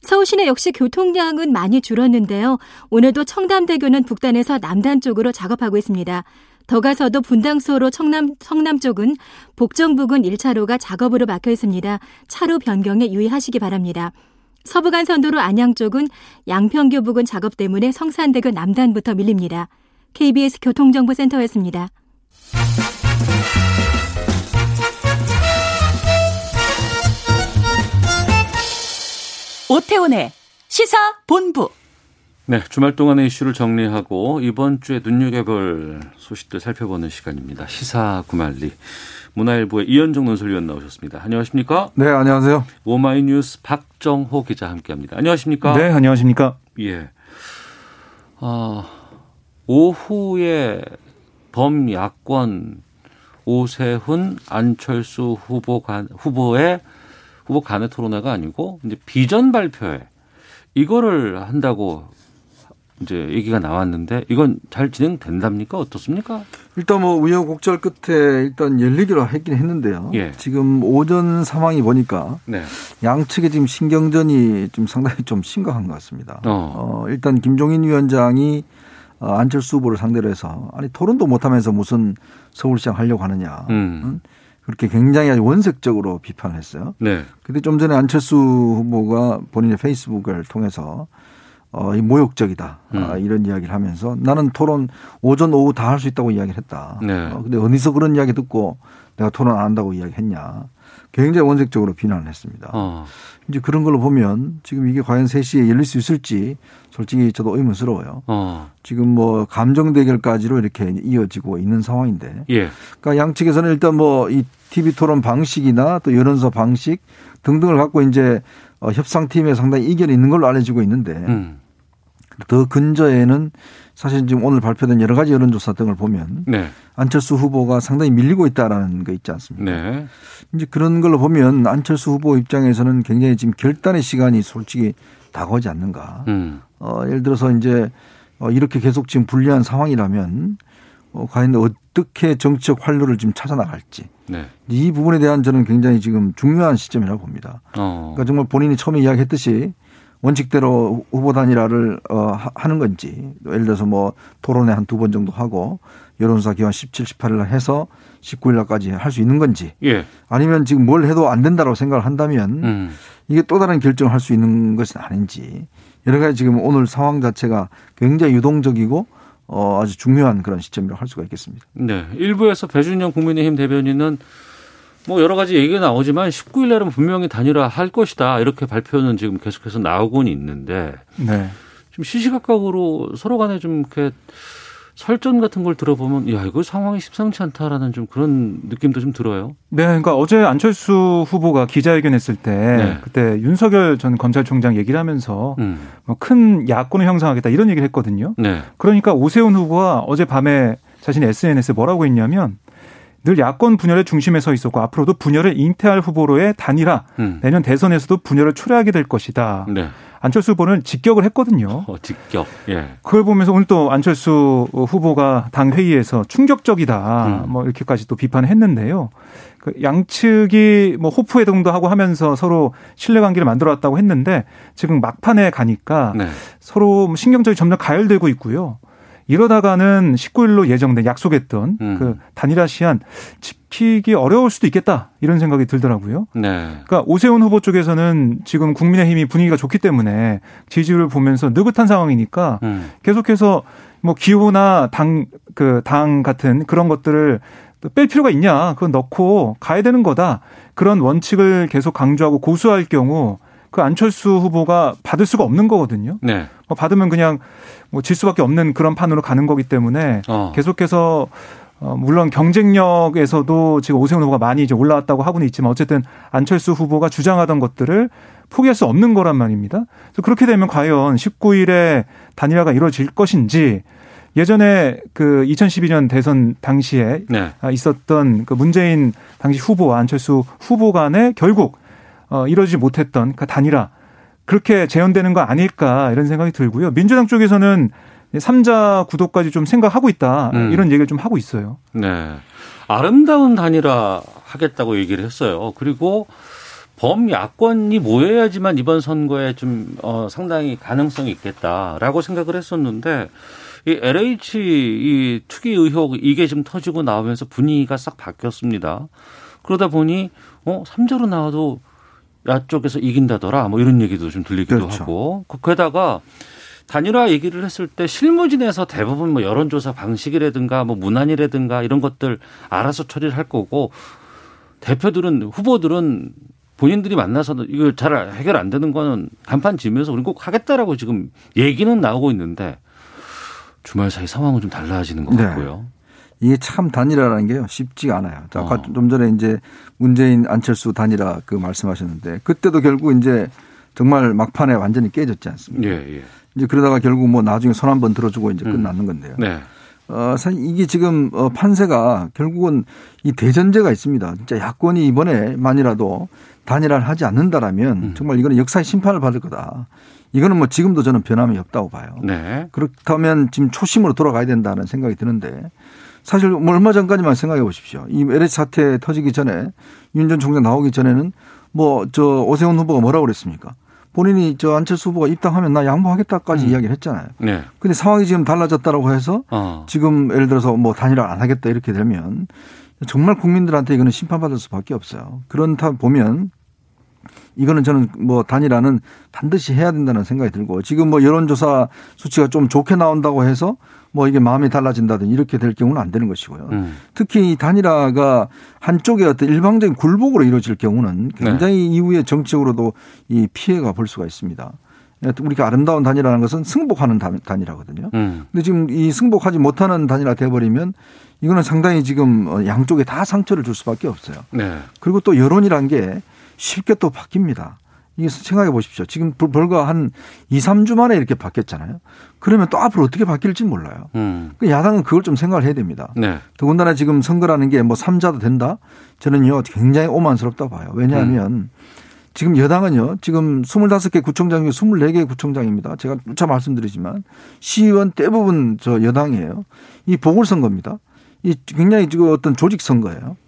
서울 시내 역시 교통량은 많이 줄었는데요. 오늘도 청담대교는 북단에서 남단 쪽으로 작업하고 있습니다. 더 가서도 분당소로 청남, 성남 쪽은 복정 부근 1차로가 작업으로 막혀 있습니다. 차로 변경에 유의하시기 바랍니다. 서부간선도로 안양 쪽은 양평교 부근 작업 때문에 성산대교 남단부터 밀립니다. KBS 교통정보센터였습니다. 오태훈의 시사 본부. 네, 주말 동안의 이슈를 정리하고 이번 주에 눈여겨볼 소식들 살펴보는 시간입니다. 시사 구말리. 문화일보의 이현정 논설위원 나오셨습니다. 안녕하십니까? 네, 안녕하세요. 오마이뉴스 박정호 기자 함께합니다. 안녕하십니까? 네, 안녕하십니까? 예. 아, 오후에 범야권 오세훈 안철수 후보 간 후보의 후보 간의 토론회가 아니고 이제 비전 발표회 이거를 한다고 이제 얘기가 나왔는데 이건 잘 진행된답니까 어떻습니까? 일단 뭐 우여곡절 끝에 일단 열리기로 했긴 했는데요. 예. 지금 오전 상황이 보니까 네. 양측의 지금 신경전이 좀 상당히 좀 심각한 것 같습니다. 어. 어, 일단 김종인 위원장이 어, 안철수 후보를 상대로 해서 아니 토론도 못하면서 무슨 서울시장 하려고 하느냐. 음. 응? 그렇게 굉장히 아주 원색적으로 비판을 했어요. 네. 근데 좀 전에 안철수 후보가 본인의 페이스북을 통해서 어, 이 모욕적이다. 음. 아, 이런 이야기를 하면서 나는 토론 오전, 오후 다 할 수 있다고 이야기를 했다. 네. 어, 근데 어디서 그런 이야기 듣고 내가 토론 안 한다고 이야기했냐. 굉장히 원색적으로 비난을 했습니다. 어. 이제 그런 걸로 보면 지금 이게 과연 3시에 열릴 수 있을지 솔직히 저도 의문스러워요. 어. 지금 뭐 감정 대결까지로 이렇게 이어지고 있는 상황인데. 예. 그러니까 양측에서는 일단 뭐 이 TV 토론 방식이나 또 여론조 방식 등등을 갖고 이제 어, 협상팀에 상당히 이견이 있는 걸로 알려지고 있는데 음. 더 근저에는 사실 지금 오늘 발표된 여러 가지 여론조사 등을 보면 네. 안철수 후보가 상당히 밀리고 있다라는 거 있지 않습니까? 네. 이제 그런 걸로 보면 안철수 후보 입장에서는 굉장히 지금 결단의 시간이 솔직히 다가오지 않는가. 음. 어, 예를 들어서 이제 어, 이렇게 계속 지금 불리한 상황이라면 어, 과연 어떻게 정치적 활로를 지금 찾아나갈지 네. 이 부분에 대한 저는 굉장히 지금 중요한 시점이라고 봅니다. 어. 그러니까 정말 본인이 처음에 이야기했듯이 원칙대로 후보 단일화를 어, 하- 하는 건지 예를 들어서 뭐 토론회 한 두 번 정도 하고 여론조사 기간 17, 18일 날 해서 19일 날까지 할수 있는 건지 예. 아니면 지금 뭘 해도 안 된다고 생각을 한다면 음. 이게 또 다른 결정을 할 수 있는 것은 아닌지 여러 가지 지금 오늘 상황 자체가 굉장히 유동적이고 어, 아주 중요한 그런 시점이라고 할 수가 있겠습니다. 네. 일부에서 배준영 국민의힘 대변인은 뭐 여러 가지 얘기가 나오지만 19일 날은 분명히 단일화 할 것이다. 이렇게 발표는 지금 계속해서 나오고는 있는데 네. 좀 시시각각으로 서로 간에 좀 이렇게 설전 같은 걸 들어보면 야, 이거 상황이 심상치 않다라는 좀 그런 느낌도 좀 들어요. 네, 그러니까 어제 안철수 후보가 기자회견했을 때 네. 그때 윤석열 전 검찰총장 얘기를 하면서 음. 뭐큰 야권을 형성하겠다 이런 얘기를 했거든요. 네. 그러니까 오세훈 후보가 어제 밤에 자신의 SNS에 뭐라고 했냐면 늘 야권 분열의 중심에 서 있었고 앞으로도 분열을 잉태할 후보로의 단일화 음. 내년 대선에서도 분열을 초래하게 될 것이다. 네. 안철수 후보는 직격을 했거든요. 어, 직격. 예. 그걸 보면서 오늘 또 안철수 후보가 당 회의에서 충격적이다. 음. 뭐 이렇게까지 또 비판을 했는데요. 그 양측이 뭐 호프 회동도 하고 하면서 서로 신뢰 관계를 만들어 왔다고 했는데 지금 막판에 가니까 네. 서로 뭐 신경전이 점점 가열되고 있고요. 이러다가는 19일로 예정된 약속했던 음. 그 단일화 시한 지키기 어려울 수도 있겠다 이런 생각이 들더라고요. 네. 그러니까 오세훈 후보 쪽에서는 지금 국민의힘이 분위기가 좋기 때문에 지지율을 보면서 느긋한 상황이니까 음. 계속해서 뭐 기호나 당 그 당 같은 그런 것들을 또뺄 필요가 있냐? 그건 넣고 가야 되는 거다. 그런 원칙을 계속 강조하고 고수할 경우 그 안철수 후보가 받을 수가 없는 거거든요. 네. 뭐 받으면 그냥 뭐질 수밖에 없는 그런 판으로 가는 거기 때문에 어. 계속해서 어, 물론 경쟁력에서도 지금 오세훈 후보가 많이 이제 올라왔다고 하고는 있지만 어쨌든 안철수 후보가 주장하던 것들을 포기할 수 없는 거란 말입니다. 그래서 그렇게 되면 과연 19일에 단일화가 이루어질 것인지 예전에 그 2012년 대선 당시에 네. 아, 있었던 그 문재인 당시 후보와 안철수 후보 간에 결국 어, 이루어지지 못했던 그 단일화 그렇게 재현되는 거 아닐까 이런 생각이 들고요. 민주당 쪽에서는 삼자 구도까지 좀 생각하고 있다 음. 이런 얘기를 좀 하고 있어요. 네. 아름다운 단일화 하겠다고 얘기를 했어요. 그리고 범야권이 모여야지만 이번 선거에 좀 어, 상당히 가능성이 있겠다라고 생각을 했었는데 이 LH 이 투기 의혹 이게 지금 터지고 나오면서 분위기가 싹 바뀌었습니다. 그러다 보니 어 삼자로 나와도 야 쪽에서 이긴다더라 뭐 이런 얘기도 좀 들리기도 그렇죠. 하고 그- 게다가 단일화 얘기를 했을 때 실무진에서 대부분 뭐 여론조사 방식이라든가 뭐 문안이라든가 이런 것들 알아서 처리를 할 거고 대표들은 후보들은 본인들이 만나서는 이거 잘 해결 안 되는 거는 간판 지면서 우리 꼭 하겠다라고 지금 얘기는 나오고 있는데 주말 사이 상황은 좀 달라지는 것 네. 같고요. 이게 참 단일화라는 게요 쉽지가 않아요. 자, 아까 어. 좀 전에 이제 문재인 안철수 단일화 그 말씀하셨는데 그때도 결국 이제 정말 막판에 완전히 깨졌지 않습니까? 예, 예. 이제 그러다가 결국 뭐 나중에 손 한 번 들어주고 이제 음. 끝났는 건데요. 네. 어, 사실 이게 지금 어, 판세가 결국은 이 대전제가 있습니다. 진짜 야권이 이번에만이라도 단일화를 하지 않는다라면 음. 정말 이거는 역사의 심판을 받을 거다. 이거는 뭐 지금도 저는 변함이 없다고 봐요. 네. 그렇다면 지금 초심으로 돌아가야 된다는 생각이 드는데 사실 뭐 얼마 전까지만 생각해 보십시오. 이 LH 사태 터지기 전에 윤 전 총장 나오기 전에는 뭐 저 오세훈 후보가 뭐라고 그랬습니까? 본인이 저 안철수 후보가 입당하면 나 양보하겠다까지 음. 이야기를 했잖아요. 네. 근데 상황이 지금 달라졌다라고 해서 어. 지금 예를 들어서 뭐 단일화 안 하겠다 이렇게 되면 정말 국민들한테 이거는 심판받을 수밖에 없어요. 그런다 보면 이거는 저는 뭐 단일화는 반드시 해야 된다는 생각이 들고 지금 뭐 여론조사 수치가 좀 좋게 나온다고 해서 뭐 이게 마음이 달라진다든지 이렇게 될 경우는 안 되는 것이고요. 음. 특히 이 단일화가 한쪽의 어떤 일방적인 굴복으로 이루어질 경우는 굉장히 이후에 정치적으로도 이 피해가 볼 수가 있습니다. 우리가 아름다운 단일화라는 것은 승복하는 단- 단일화거든요. 음. 근데 지금 이 승복하지 못하는 단일화 돼버리면 이거는 상당히 지금 어, 양쪽에 다 상처를 줄 수밖에 없어요. 네. 그리고 또 여론이란 게 쉽게 또 바뀝니다. 이게 생각해 보십시오. 지금 불- 불과 한 2, 3주 만에 이렇게 바뀌었잖아요. 그러면 또 앞으로 어떻게 바뀔지 몰라요. 음. 그 야당은 그걸 좀 생각을 해야 됩니다. 네. 더군다나 지금 선거라는 게뭐 3자도 된다? 저는요 굉장히 오만스럽다고 봐요. 왜냐하면 음. 지금 여당은요 지금 25개 구청장 중에 24개 구청장입니다. 제가 누차 말씀드리지만 시의원 대부분 저 여당이에요. 이 보궐선거입니다. 이 굉장히 지금 어떤 조직 선거예요.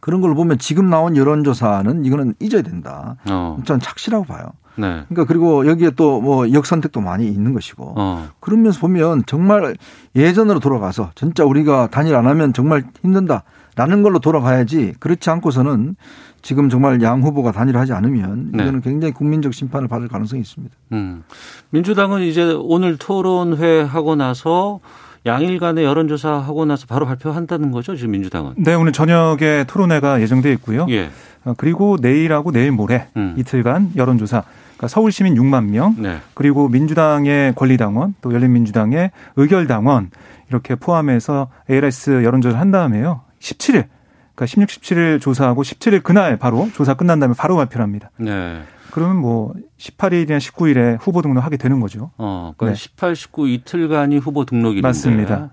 그런 걸 보면 지금 나온 여론조사는 이거는 잊어야 된다. 어. 저는 착시라고 봐요. 네. 그러니까 그리고 여기에 또 뭐 역선택도 많이 있는 것이고 어. 그러면서 보면 정말 예전으로 돌아가서 진짜 우리가 단일 안 하면 정말 힘든다라는 걸로 돌아가야지 그렇지 않고서는 지금 정말 양 후보가 단일하지 않으면 네. 이거는 굉장히 국민적 심판을 받을 가능성이 있습니다. 음. 민주당은 이제 오늘 토론회 하고 나서 양일 간의 여론조사 하고 나서 바로 발표한다는 거죠, 지금 민주당은. 네, 오늘 저녁에 토론회가 예정돼 있고요. 예. 어, 그리고 내일하고 내일 모레 음. 이틀간 여론조사. 그러니까 서울 시민 6만 명, 네. 그리고 민주당의 권리당원, 또 열린민주당의 의결당원 이렇게 포함해서 ALS 여론조사를 한 다음에요. 17일, 그러니까 16, 17일 조사하고 17일 그날 바로 조사 끝난 다음에 바로 발표를 합니다. 네. 그러면 뭐 18일이나 19일에 후보 등록하게 되는 거죠. 어, 그러니까 네. 18, 19 이틀간이 후보 등록일인데. 맞습니다.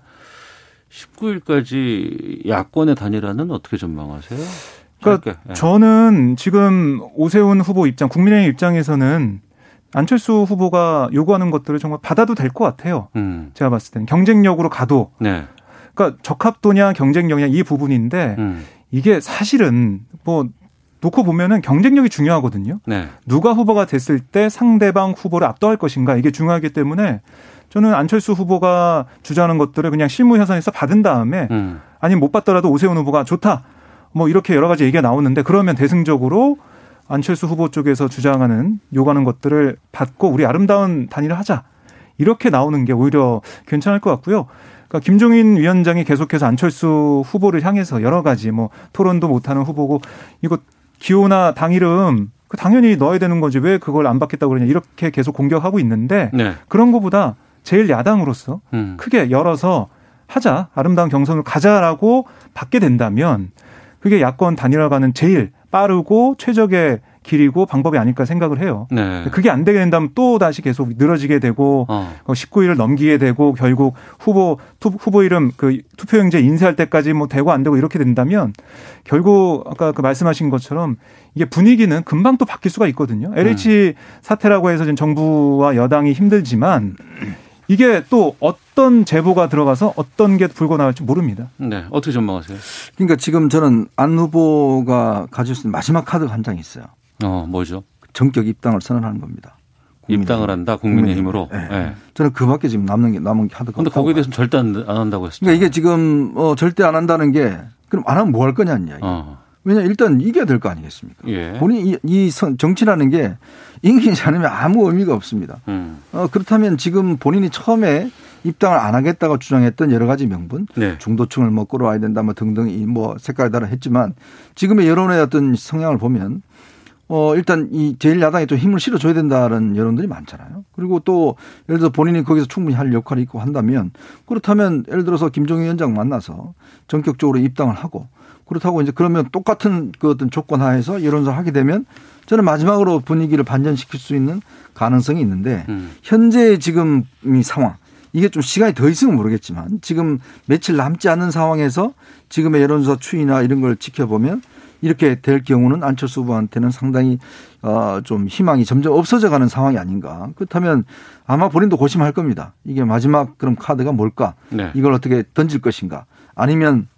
19일까지 야권의 단일화는 어떻게 전망하세요? 그러니까 짧게. 예. 저는 지금 오세훈 후보 입장, 국민의힘 입장에서는 안철수 후보가 요구하는 것들을 정말 받아도 될 것 같아요. 음. 제가 봤을 때는 경쟁력으로 가도 네. 그러니까 적합도냐 경쟁력이냐 이 부분인데 음. 이게 사실은 뭐 놓고 보면은 경쟁력이 중요하거든요. 네. 누가 후보가 됐을 때 상대방 후보를 압도할 것인가 이게 중요하기 때문에 저는 안철수 후보가 주장하는 것들을 그냥 실무 현상에서 받은 다음에 음. 아니면 못 받더라도 오세훈 후보가 좋다. 뭐 이렇게 여러 가지 얘기가 나오는데 그러면 대승적으로 안철수 후보 쪽에서 주장하는 요구하는 것들을 받고 우리 아름다운 단일을 하자. 이렇게 나오는 게 오히려 괜찮을 것 같고요. 그러니까 김종인 위원장이 계속해서 안철수 후보를 향해서 여러 가지 뭐 토론도 못하는 후보고 이거 기호나 당 이름 그 당연히 넣어야 되는 거지 왜 그걸 안 받겠다고 그러냐 이렇게 계속 공격하고 있는데 네. 그런 것보다 제일 야당으로서 음. 크게 열어서 하자 아름다운 경선을 가자라고 받게 된다면 그게 야권 단일화가는 제일 빠르고 최적의 길이고 방법이 아닐까 생각을 해요. 네. 그게 안 되게 된다면 또 다시 계속 늘어지게 되고 어. 19일을 넘기게 되고 결국 후보 투, 후보 이름 그 투표용지 인쇄할 때까지 뭐 되고 안 되고 이렇게 된다면 결국 아까 그 말씀하신 것처럼 이게 분위기는 금방 또 바뀔 수가 있거든요. LH 사태라고 해서 지금 정부와 여당이 힘들지만 이게 또 어떤 제보가 들어가서 어떤 게 불고 나갈지 모릅니다. 네. 어떻게 전망하세요? 그러니까 지금 저는 안 후보가 가질 수 있는 마지막 카드가 한 장 있어요. 어, 뭐죠? 전격 입당을 선언하는 겁니다. 입당을 한다 국민의힘으로. 네. 네. 저는 그밖에 지금 남는 게 남은 게 카드가. 근데 거기에 대해서는 절대 안, 안 한다고 했어요. 그러니까 이게 지금 어, 절대 안 한다는 게 그럼 안 하면 뭐 할 거냐는 이야기. 어. 왜냐 일단 이겨야 될 거 아니겠습니까? 예. 본인 이, 이 선- 정치라는 게 이기지 않으면 아무 의미가 없습니다. 음. 어, 그렇다면 지금 본인이 처음에 입당을 안 하겠다고 주장했던 여러 가지 명분, 네. 중도층을 뭐 끌어와야 된다, 뭐 등등 이뭐 색깔에 따라 했지만 지금의 여론의 어떤 성향을 보면 어 일단 이 제1야당에 좀 힘을 실어줘야 된다는 여론들이 많잖아요. 그리고 또 예를 들어 본인이 거기서 충분히 할 역할이 있고 한다면 그렇다면 예를 들어서 김종인 위원장 만나서 전격적으로 입당을 하고 그렇다고 이제 그러면 똑같은 그 어떤 조건 하에서 여론조사 하게 되면 저는 마지막으로 분위기를 반전시킬 수 있는 가능성이 있는데 음. 현재 지금 이 상황 이게 좀 시간이 더 있으면 모르겠지만 지금 며칠 남지 않은 상황에서 지금의 여론조사 추이나 이런 걸 지켜보면 이렇게 될 경우는 안철수 후보한테는 상당히 어좀 희망이 점점 없어져 가는 상황이 아닌가. 그렇다면 아마 본인도 고심할 겁니다. 이게 마지막 그럼 카드가 뭘까? 네. 이걸 어떻게 던질 것인가? 아니면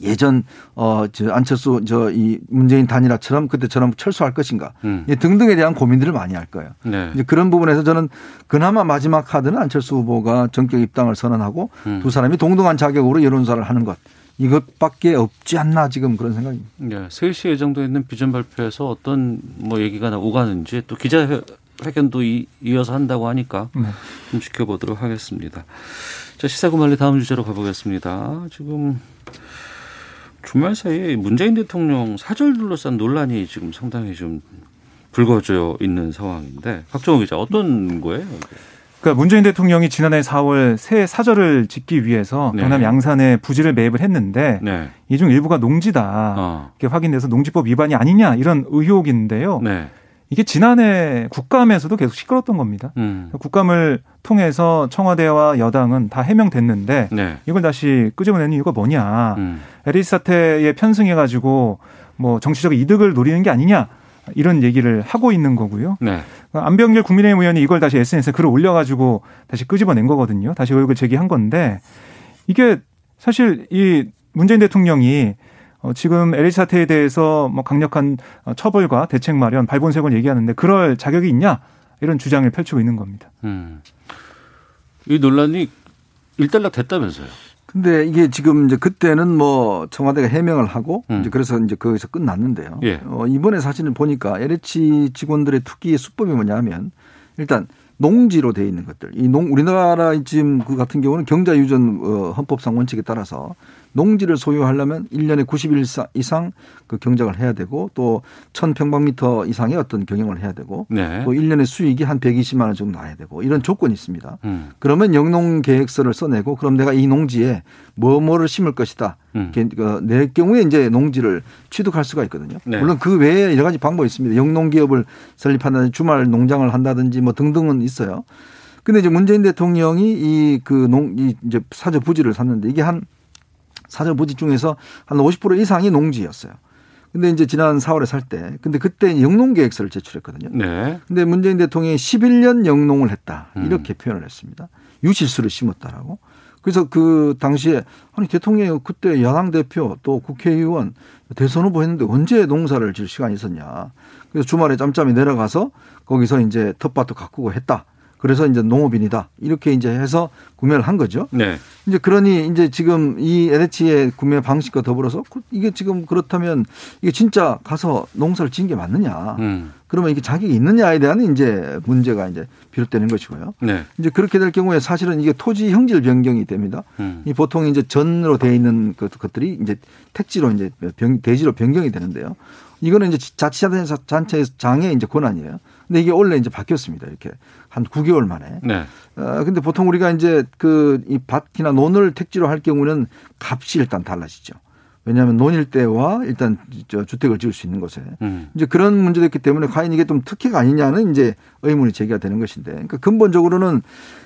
예전 어저 안철수 저 이 문재인 단일화처럼 그때처럼 철수할 것인가? 음. 예, 등등에 대한 고민들을 많이 할 거예요. 네. 이제 그런 부분에서 저는 그나마 마지막 카드는 안철수 후보가 전격 입당을 선언하고 음. 두 사람이 동등한 자격으로 여론조사를 하는 것 이것밖에 없지 않나 지금 그런 생각입니다. 네. 3시에 예정돼 있는 비전 발표에서 어떤 뭐 얘기가 나- 오가는지 또 기자 회견도 이, 이어서 한다고 하니까 네. 좀 지켜보도록 하겠습니다. 자, 시사구말리 다음 주제로 가보겠습니다. 지금 주말 사이에 문재인 대통령 사절 둘러싼 논란이 지금 상당히 좀 불거져 있는 상황인데 박정호 기자 어떤 거예요? 그러니까 문재인 대통령이 지난해 4월 새 사절을 짓기 위해서 네. 경남 양산에 부지를 매입을 했는데 네. 이중 일부가 농지다. 어. 이렇게 확인돼서 농지법 위반이 아니냐 이런 의혹인데요. 네. 이게 지난해 국감에서도 계속 시끄러웠던 겁니다. 음. 국감을 통해서 청와대와 여당은 다 해명됐는데 네. 이걸 다시 끄집어내는 이유가 뭐냐. 음. LH 사태에 편승해가지고 뭐 정치적 이득을 노리는 게 아니냐. 이런 얘기를 하고 있는 거고요. 네. 안병길 국민의힘 의원이 이걸 다시 SNS에 글을 올려가지고 다시 끄집어낸 거거든요. 다시 의혹을 제기한 건데 이게 사실 이 문재인 대통령이 어, 지금 LH 사태에 대해서 뭐 강력한 어, 처벌과 대책 마련, 발본색을 얘기하는데 그럴 자격이 있냐 이런 주장을 펼치고 있는 겁니다. 음. 이 논란이 일단락 됐다면서요? 근데 이게 지금 이제 그때는 뭐 청와대가 해명을 하고 음. 이제 그래서 이제 거기서 끝났는데요. 예. 어, 이번에 사실은 보니까 LH 직원들의 특기의 수법이 뭐냐면 일단 농지로 돼 있는 것들. 이 농, 우리나라 지금 그 같은 경우는 경자유전 어, 헌법상 원칙에 따라서 농지를 소유하려면 1년에 90일 이상 그 경작을 해야 되고 또 1000평방미터 이상의 어떤 경영을 해야 되고 네. 또 1년에 수익이 한 120만 원 정도 나야 되고 이런 조건이 있습니다. 음. 그러면 영농 계획서를 써내고 그럼 내가 이 농지에 뭐 뭐를 심을 것이다. 음. 그내 경우에 이제 농지를 취득할 수가 있거든요. 네. 물론 그 외에 여러 가지 방법이 있습니다. 영농 기업을 설립한다든지 주말 농장을 한다든지 뭐 등등은 있어요. 근데 이제 문재인 대통령이 이 그 농 이 이제 사저 부지를 샀는데 이게 한 사저 부지 중에서 한 50% 이상이 농지였어요. 근데 이제 지난 4월에 살 때 근데 그때 영농 계획서를 제출했거든요. 네. 근데 문재인 대통령이 11년 영농을 했다. 음. 이렇게 표현을 했습니다. 유실수를 심었다라고. 그래서 그 당시에 아니 대통령이 그때 야당 대표 또 국회의원 대선 후보 했는데 언제 농사를 질 시간이 있었냐. 그래서 주말에 짬짬이 내려가서 거기서 이제 텃밭도 가꾸고 했다. 그래서 이제 농업인이다. 이렇게 이제 해서 구매를 한 거죠. 네. 이제 그러니 이제 지금 이 LH의 구매 방식과 더불어서 그 이게 지금 그렇다면 이게 진짜 가서 농사를 지은 게 맞느냐. 음. 그러면 이게 자격이 있느냐에 대한 이제 문제가 이제 비롯되는 것이고요. 네. 이제 그렇게 될 경우에 사실은 이게 토지 형질 변경이 됩니다. 음. 이 보통 이제 전으로 돼 있는 것- 것들이 이제 택지로 이제 변, 대지로 변경이 되는데요. 이거는 이제 자치단체 장의 이제 권한이에요. 근데 이게 원래 이제 바뀌었습니다. 이렇게 한 9개월 만에. 네. 어, 근데 보통 우리가 이제 그 이 밭이나 논을 택지로 할 경우는 값이 일단 달라지죠. 왜냐하면 논일 때와 일단 저 주택을 지을 수 있는 곳에 음. 이제 그런 문제도 있기 때문에 과연 이게 좀 특혜가 아니냐는 이제 의문이 제기가 되는 것인데 그러니까 근본적으로는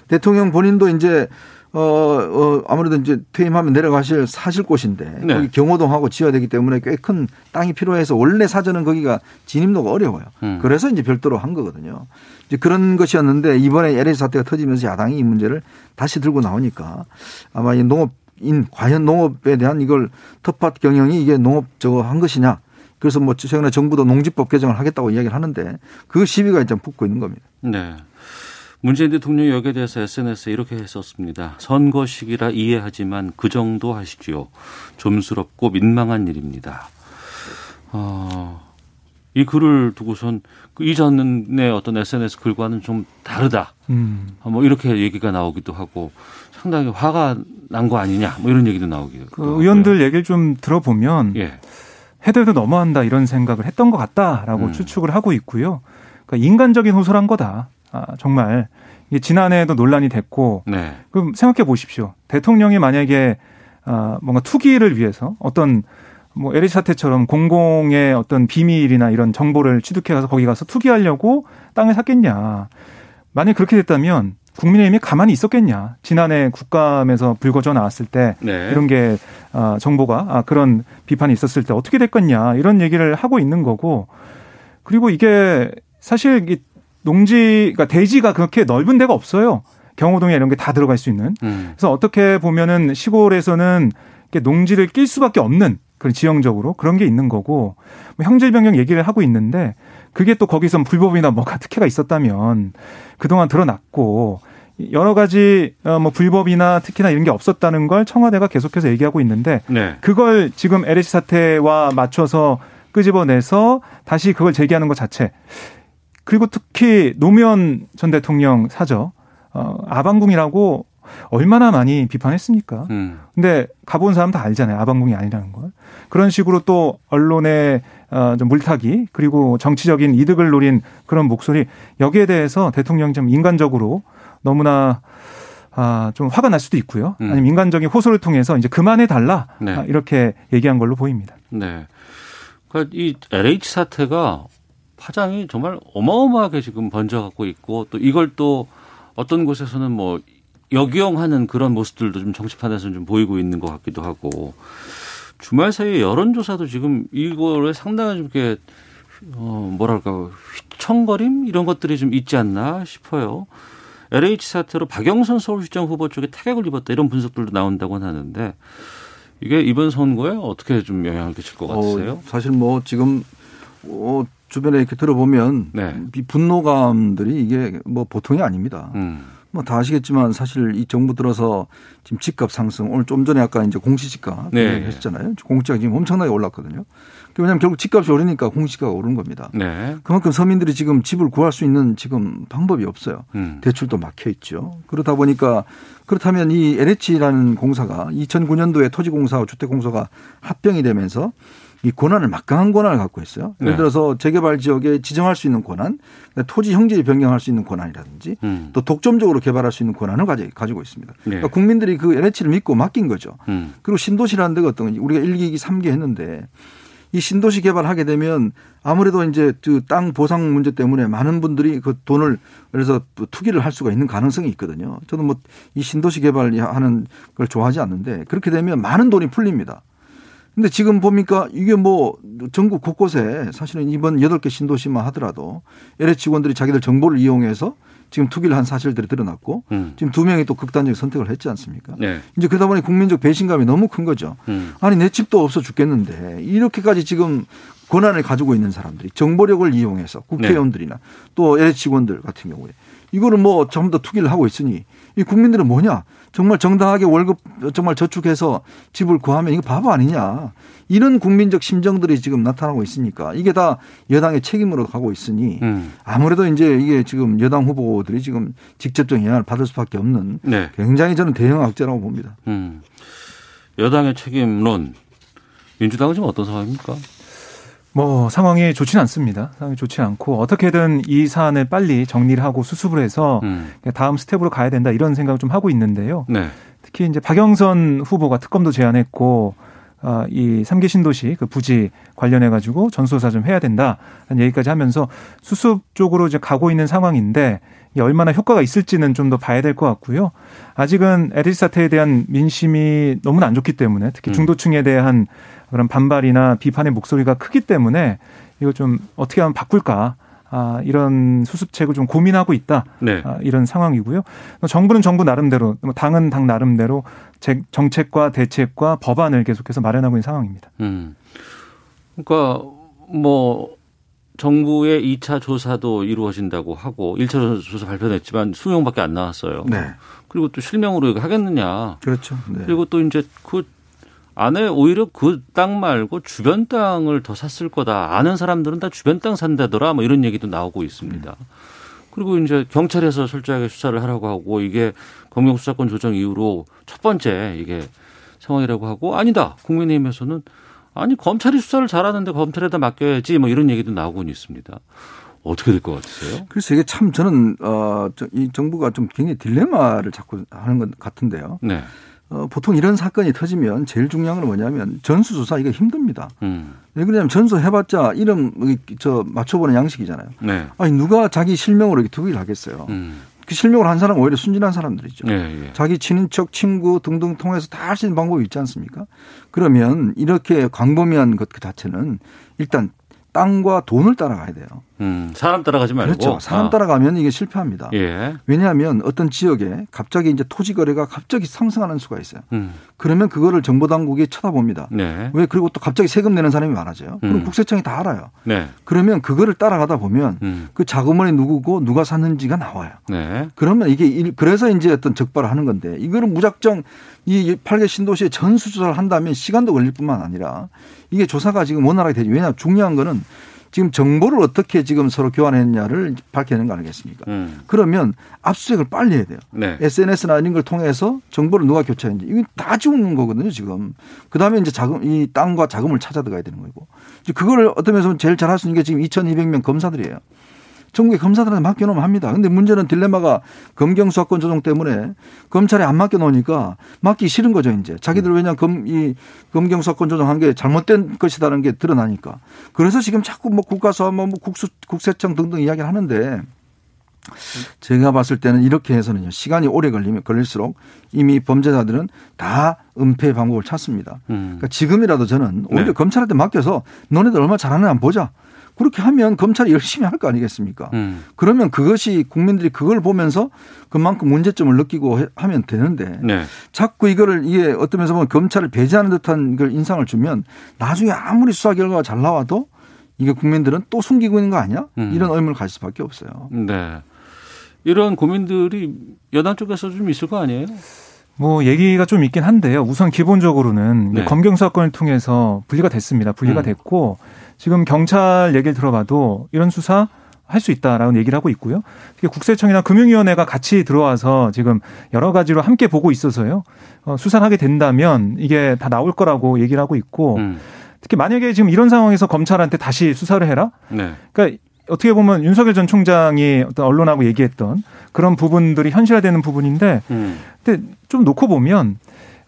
대통령 본인도 이제 어, 어, 아무래도 이제 퇴임하면 내려가실 사실 곳인데 네. 거기 경호동하고 지어야 되기 때문에 꽤 큰 땅이 필요해서 원래 사전은 거기가 진입로가 어려워요. 음. 그래서 이제 별도로 한 거거든요. 이제 그런 것이었는데 이번에 LH 사태가 터지면서 야당이 이 문제를 다시 들고 나오니까 아마 이 농업인 과연 농업에 대한 이걸 텃밭 경영이 이게 농업 저거 한 것이냐. 그래서 뭐 최근에 정부도 농지법 개정을 하겠다고 이야기를 하는데 그 시비가 이제 붙고 있는 겁니다. 네. 문재인 대통령이 여기에 대해서 SNS에 이렇게 했었습니다. 선거 시기라 이해하지만 그 정도 하시지요. 좀스럽고 민망한 일입니다. 어, 이 글을 두고선 그 이전의 어떤 SNS 글과는 좀 다르다. 음. 어, 뭐 이렇게 얘기가 나오기도 하고 상당히 화가 난 거 아니냐. 뭐 이런 얘기도 나오기도 그 의원들 얘기를 좀 들어보면 예. 해도 해도 너무한다 이런 생각을 했던 것 같다라고 음. 추측을 하고 있고요. 그러니까 인간적인 호소란 거다. 아, 정말 이게 지난해에도 논란이 됐고 네. 그럼 생각해 보십시오. 대통령이 만약에 아, 뭔가 투기를 위해서 어떤 뭐 LH 사태처럼 공공의 어떤 비밀이나 이런 정보를 취득해 가서 거기 가서 투기하려고 땅을 샀겠냐. 만약 그렇게 됐다면 국민의힘이 가만히 있었겠냐. 지난해 국감에서 불거져 나왔을 때 네. 이런 게 아, 정보가 아, 그런 비판이 있었을 때 어떻게 됐겠냐 이런 얘기를 하고 있는 거고 그리고 이게 사실 이 농지 그러니까 대지가 그렇게 넓은 데가 없어요. 경호동에 이런 게 다 들어갈 수 있는. 음. 그래서 어떻게 보면은 시골에서는 농지를 낄 수밖에 없는 그런 지형적으로 그런 게 있는 거고 뭐 형질 변경 얘기를 하고 있는데 그게 또 거기서 불법이나 뭐가 특혜가 있었다면 그동안 드러났고 여러 가지 어, 뭐 불법이나 특히나 이런 게 없었다는 걸 청와대가 계속해서 얘기하고 있는데 네. 그걸 지금 LH 사태와 맞춰서 끄집어내서 다시 그걸 제기하는 것 자체 그리고 특히 노무현 전 대통령 사저 어, 아방궁이라고 얼마나 많이 비판했습니까? 음. 근데 가본 사람 다 알잖아요. 아방궁이 아니라는 걸. 그런 식으로 또 언론의 어, 좀 물타기 그리고 정치적인 이득을 노린 그런 목소리 여기에 대해서 대통령이 좀 인간적으로 너무나 아, 좀 화가 날 수도 있고요. 음. 아니면 인간적인 호소를 통해서 이제 그만해 달라 네. 아, 이렇게 얘기한 걸로 보입니다. 네. 그러니까 이 LH 사태가 파장이 정말 어마어마하게 지금 번져갖고 있고 또 이걸 또 어떤 곳에서는 뭐 역이용하는 그런 모습들도 좀 정치판에서는 좀 보이고 있는 것 같기도 하고 주말 사이에 여론조사도 지금 이거를 상당히 좀 이렇게 어 뭐랄까 휘청거림 이런 것들이 좀 있지 않나 싶어요. LH 사태로 박영선 서울시장 후보 쪽에 타격을 입었다 이런 분석들도 나온다고 하는데 이게 이번 선거에 어떻게 좀 영향을 끼칠 것 같으세요? 어, 사실 뭐 지금 어, 주변에 이렇게 들어보면 네. 이 분노감들이 이게 뭐 보통이 아닙니다. 음. 뭐다 아시겠지만 사실 이 정부 들어서 지금 집값 상승 오늘 좀 전에 아까 이제 공시지가 네. 했잖아요. 공시지가 지금 엄청나게 올랐거든요. 왜냐하면 결국 집값이 오르니까 공시지가가 오른 겁니다. 네. 그만큼 서민들이 지금 집을 구할 수 있는 지금 방법이 없어요. 음. 대출도 막혀 있죠. 그러다 보니까 그렇다면 이 LH라는 공사가 2009년도에 토지공사와 주택공사가 합병이 되면서 이 권한을 막강한 권한을 갖고 있어요. 예를 네. 들어서 재개발 지역에 지정할 수 있는 권한, 토지 형질이 변경할 수 있는 권한이라든지 음. 또 독점적으로 개발할 수 있는 권한을 가지- 가지고 있습니다. 네. 그러니까 국민들이 그 LH를 믿고 맡긴 거죠. 음. 그리고 신도시라는 데가 어떤 건지 우리가 1기, 2기, 3기 했는데 이 신도시 개발하게 되면 아무래도 이제 그 땅 보상 문제 때문에 많은 분들이 그 돈을 그래서 또 투기를 할 수가 있는 가능성이 있거든요. 저는 뭐 이 신도시 개발하는 걸 좋아하지 않는데 그렇게 되면 많은 돈이 풀립니다. 근데 지금 보니까 이게 뭐 전국 곳곳에 사실은 이번 8개 신도시만 하더라도 LH 직원들이 자기들 정보를 이용해서 지금 투기를 한 사실들이 드러났고 음. 지금 두 명이 또 극단적 선택을 했지 않습니까? 네. 이제 그러다 보니 국민적 배신감이 너무 큰 거죠. 음. 아니 내 집도 없어 죽겠는데 이렇게까지 지금 권한을 가지고 있는 사람들이 정보력을 이용해서 국회의원들이나 또 LH 직원들 같은 경우에 이거를 뭐 전부 다 투기를 하고 있으니 이 국민들은 뭐냐 정말 정당하게 월급 정말 저축해서 집을 구하면 이거 바보 아니냐 이런 국민적 심정들이 지금 나타나고 있으니까 이게 다 여당의 책임으로 가고 있으니 음. 아무래도 이제 이게 지금 여당 후보들이 지금 직접적인 영향을 받을 수밖에 없는 네. 굉장히 저는 대형 악재라고 봅니다. 음. 여당의 책임론 민주당은 지금 어떤 상황입니까? 뭐 상황이 좋지는 않습니다. 상황이 좋지 않고 어떻게든 이 사안을 빨리 정리를 하고 수습을 해서 음. 다음 스텝으로 가야 된다 이런 생각을 좀 하고 있는데요. 네. 특히 이제 박영선 후보가 특검도 제안했고 아, 이 3기 신도시 그 부지 관련해 가지고 전수조사 좀 해야 된다는 얘기까지 하면서 수습 쪽으로 이제 가고 있는 상황인데 이게 얼마나 효과가 있을지는 좀 더 봐야 될 것 같고요. 아직은 LH 사태에 대한 민심이 너무나 안 좋기 때문에 특히 중도층에 대한 그런 반발이나 비판의 목소리가 크기 때문에 이거 좀 어떻게 하면 바꿀까 아, 이런 수습책을 좀 고민하고 있다. 네. 아, 이런 상황이고요. 정부는 정부 나름대로, 뭐 당은 당 나름대로 제- 정책과 대책과 법안을 계속해서 마련하고 있는 상황입니다. 음. 그러니까 뭐 정부의 2차 조사도 이루어진다고 하고 1차 조사 발표됐지만 스무 명밖에 안 나왔어요. 네. 그리고 또 실명으로 이거 하겠느냐. 그렇죠. 네. 그리고 또 이제 그 안에 오히려 그 땅 말고 주변 땅을 더 샀을 거다. 아는 사람들은 다 주변 땅 산다더라. 뭐 이런 얘기도 나오고 있습니다. 그리고 이제 경찰에서 철저하게 수사를 하라고 하고 이게 검경 수사권 조정 이후로 첫 번째 이게 상황이라고 하고 아니다. 국민의힘에서는 아니 검찰이 수사를 잘하는데 검찰에다 맡겨야지 뭐 이런 얘기도 나오고 있습니다. 어떻게 될 것 같으세요? 그래서 이게 참 저는 어이 정부가 좀 굉장히 딜레마를 자꾸 하는 것 같은데요. 네. 어, 보통 이런 사건이 터지면 제일 중요한 건 뭐냐면 전수조사 이거 힘듭니다. 음. 왜 그러냐면 전수해봤자 이름 저 맞춰보는 양식이잖아요. 네. 아니 누가 자기 실명으로 이렇게 투기를 하겠어요. 음. 그 실명을 한 사람 은 오히려 순진한 사람들이죠. 예, 예. 자기 친인척, 친구 등등 통해서 다 할 수 있는 방법이 있지 않습니까? 그러면 이렇게 광범위한 것 그 자체는 일단 땅과 돈을 따라가야 돼요. 음. 사람 따라가지 말고. 그렇죠. 사람 아. 따라가면 이게 실패합니다. 예. 왜냐하면 어떤 지역에 갑자기 이제 토지 거래가 갑자기 상승하는 수가 있어요. 음. 그러면 그거를 정보 당국이 쳐다봅니다. 네. 왜 그리고 또 갑자기 세금 내는 사람이 많아져요. 그럼 음. 국세청이 다 알아요. 네. 그러면 그거를 따라가다 보면 음. 그 자금원이 누구고 누가 샀는지가 나와요. 네. 그러면 이게 일- 그래서 이제 어떤 적발을 하는 건데 이거는 무작정 이 8개 신도시에 전수조사를 한다면 시간도 걸릴 뿐만 아니라 이게 조사가 지금 원활하게 되지. 왜냐 중요한 거는 지금 정보를 어떻게 지금 서로 교환했냐를 밝혀내는 거 아니겠습니까? 음. 그러면 압수수색을 빨리 해야 돼요. 네. SNS나 이런 걸 통해서 정보를 누가 교체했는지 이건 다 죽는 거거든요 지금. 그 다음에 이제 자금 이 땅과 자금을 찾아 들어가야 되는 거고. 이제 그거를 어떤 면에서 제일 잘 할 수 있는 게 지금 2,200명 검사들이에요. 전국의 검사들한테 맡겨놓으면 합니다. 근데 문제는 딜레마가 검경 수사권 조정 때문에 검찰에 안 맡겨놓으니까 맡기 싫은 거죠, 이제. 자기들 왜냐 검, 이 검경 수사권 조정한 게 잘못된 것이다라는 게 드러나니까. 그래서 지금 자꾸 뭐 국가수사, 뭐 국수, 국세청 등등 이야기를 하는데 제가 봤을 때는 이렇게 해서는요, 시간이 오래 걸리면 걸릴수록 이미 범죄자들은 다 은폐 방법을 찾습니다. 음. 그러니까 지금이라도 저는 오히려 네. 검찰한테 맡겨서 너네들 얼마 한번 보자. 그렇게 하면 검찰이 열심히 할 거 아니겠습니까? 음. 그러면 그것이 국민들이 그걸 보면서 그만큼 문제점을 느끼고 해- 하면 되는데 네. 자꾸 이거를 이게 어떤 면에서 보면 검찰을 배제하는 듯한 걸 인상을 주면 나중에 아무리 수사 결과가 잘 나와도 이게 국민들은 또 숨기고 있는 거 아니야? 음. 이런 의문을 가질 수밖에 없어요. 네. 이런 고민들이 여당 쪽에서 좀 있을 거 아니에요? 뭐 얘기가 좀 있긴 한데요. 우선 기본적으로는 네. 검경 사건을 통해서 분리가 됐습니다. 분리가 음. 됐고 지금 경찰 얘기를 들어봐도 이런 수사 할 수 있다라는 얘기를 하고 있고요. 국세청이나 금융위원회가 같이 들어와서 지금 여러 가지로 함께 보고 있어서요. 어, 수사를 하게 된다면 이게 다 나올 거라고 얘기를 하고 있고 음. 특히 만약에 지금 이런 상황에서 검찰한테 다시 수사를 해라. 네. 그러니까 어떻게 보면 윤석열 전 총장이 어떤 언론하고 얘기했던 그런 부분들이 현실화되는 부분인데 음. 근데 좀 놓고 보면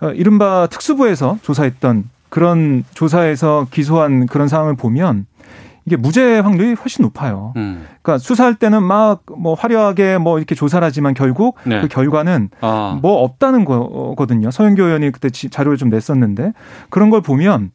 어, 이른바 특수부에서 조사했던 그런 조사에서 기소한 그런 상황을 보면 이게 무죄 확률이 훨씬 높아요. 음. 그러니까 수사할 때는 막 뭐 화려하게 뭐 이렇게 조사를 하지만 결국 네. 그 결과는 아. 뭐 없다는 거거든요. 서영교 의원이 그때 지- 자료를 좀 냈었는데 그런 걸 보면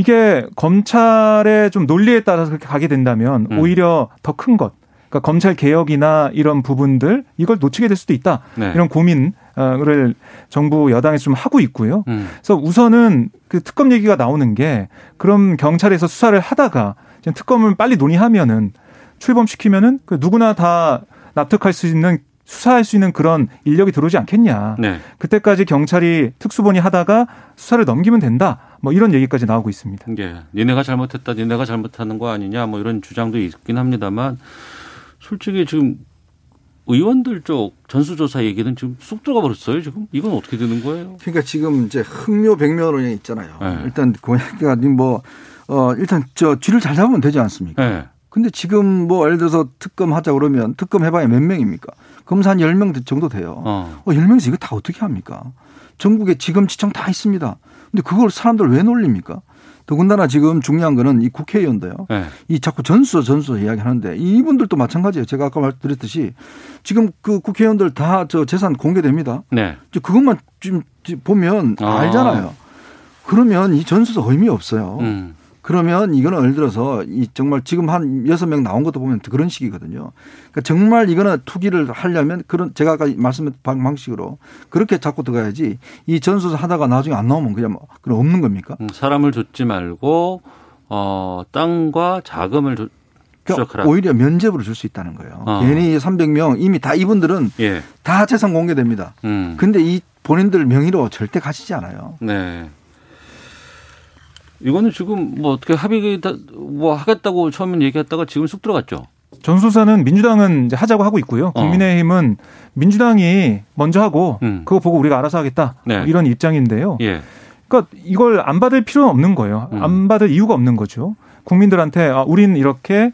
이게 검찰의 좀 논리에 따라서 그렇게 가게 된다면 음. 오히려 더 큰 것. 그러니까 검찰 개혁이나 이런 부분들 이걸 놓치게 될 수도 있다. 네. 이런 고민을 정부 여당에서 좀 하고 있고요. 음. 그래서 우선은 그 특검 얘기가 나오는 게 그럼 경찰에서 수사를 하다가 지금 특검을 빨리 논의하면은 출범시키면은 그 누구나 다 납득할 수 있는 수사할 수 있는 그런 인력이 들어오지 않겠냐. 네. 그때까지 경찰이 특수본이 하다가 수사를 넘기면 된다. 뭐 이런 얘기까지 나오고 있습니다. 예. 니네가 잘못했다, 니네가 잘못하는 거 아니냐, 뭐 이런 주장도 있긴 합니다만, 솔직히 지금 의원들 쪽 전수조사 얘기는 지금 쑥 들어가 버렸어요, 지금. 이건 어떻게 되는 거예요? 그러니까 지금 이제 흥묘 백묘론이 있잖아요. 네. 일단 고양이가 뭐 어, 일단 저 쥐를 잘 잡으면 되지 않습니까? 네. 근데 지금 뭐 예를 들어서 특검 하자 그러면 특검 해봐야 몇 명입니까? 검사 한 10명 정도 돼요. 어. 어, 10명에서 이거 다 어떻게 합니까? 전국에 지검지청 다 있습니다. 근데 그걸 사람들 왜 놀립니까? 더군다나 지금 중요한 거는 이 국회의원도요. 네. 이 자꾸 전수 전수 이야기 하는데 이분들도 마찬가지예요. 제가 아까 말드렸듯이 지금 그 국회의원들 다 저 재산 공개됩니다. 네. 그것만 지금 보면 아. 알잖아요. 그러면 이 전수도 의미 없어요. 음. 그러면 이거는 예를 들어서 이 정말 지금 한 여섯 명 나온 것도 보면 그런 식이거든요. 그러니까 정말 이거는 투기를 하려면 그런 제가 아까 말씀드린 방식으로 그렇게 잡고 들어가야지 이 전수 하다가 나중에 안 나오면 그냥 뭐 그럼 없는 겁니까? 음, 사람을 줬지 말고 어, 땅과 자금을 조, 그러니까. 오히려 면접으로 줄 수 있다는 거예요. 어. 괜히 300명 이미 다 이분들은 예. 다 재산 공개됩니다. 음. 근데 이 본인들 명의로 절대 가시지 않아요. 네. 이거는 지금 뭐 어떻게 합의 뭐 하겠다고 처음엔 얘기했다가 지금 쑥 들어갔죠. 전수사는 민주당은 이제 하자고 하고 있고요. 국민의힘은 민주당이 먼저 하고 음. 그거 보고 우리가 알아서 하겠다 네. 뭐 이런 입장인데요. 예. 그러니까 이걸 안 받을 필요는 없는 거예요. 음. 안 받을 이유가 없는 거죠. 국민들한테 아, 우린 이렇게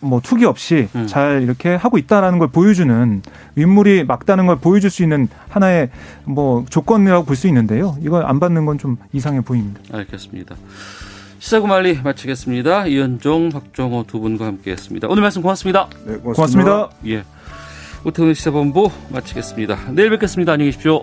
뭐 투기 없이 음. 잘 이렇게 하고 있다라는 걸 보여주는 윗물이 막다는 걸 보여줄 수 있는 하나의 뭐 조건이라고 볼 수 있는데요. 이걸 안 받는 건 좀 이상해 보입니다. 알겠습니다. 시사구말리 마치겠습니다. 이현종, 박정호 두 분과 함께했습니다. 오늘 말씀 고맙습니다. 네, 고맙습니다. 예. 오태훈의 시사본부 마치겠습니다. 내일 뵙겠습니다. 안녕히 계십시오.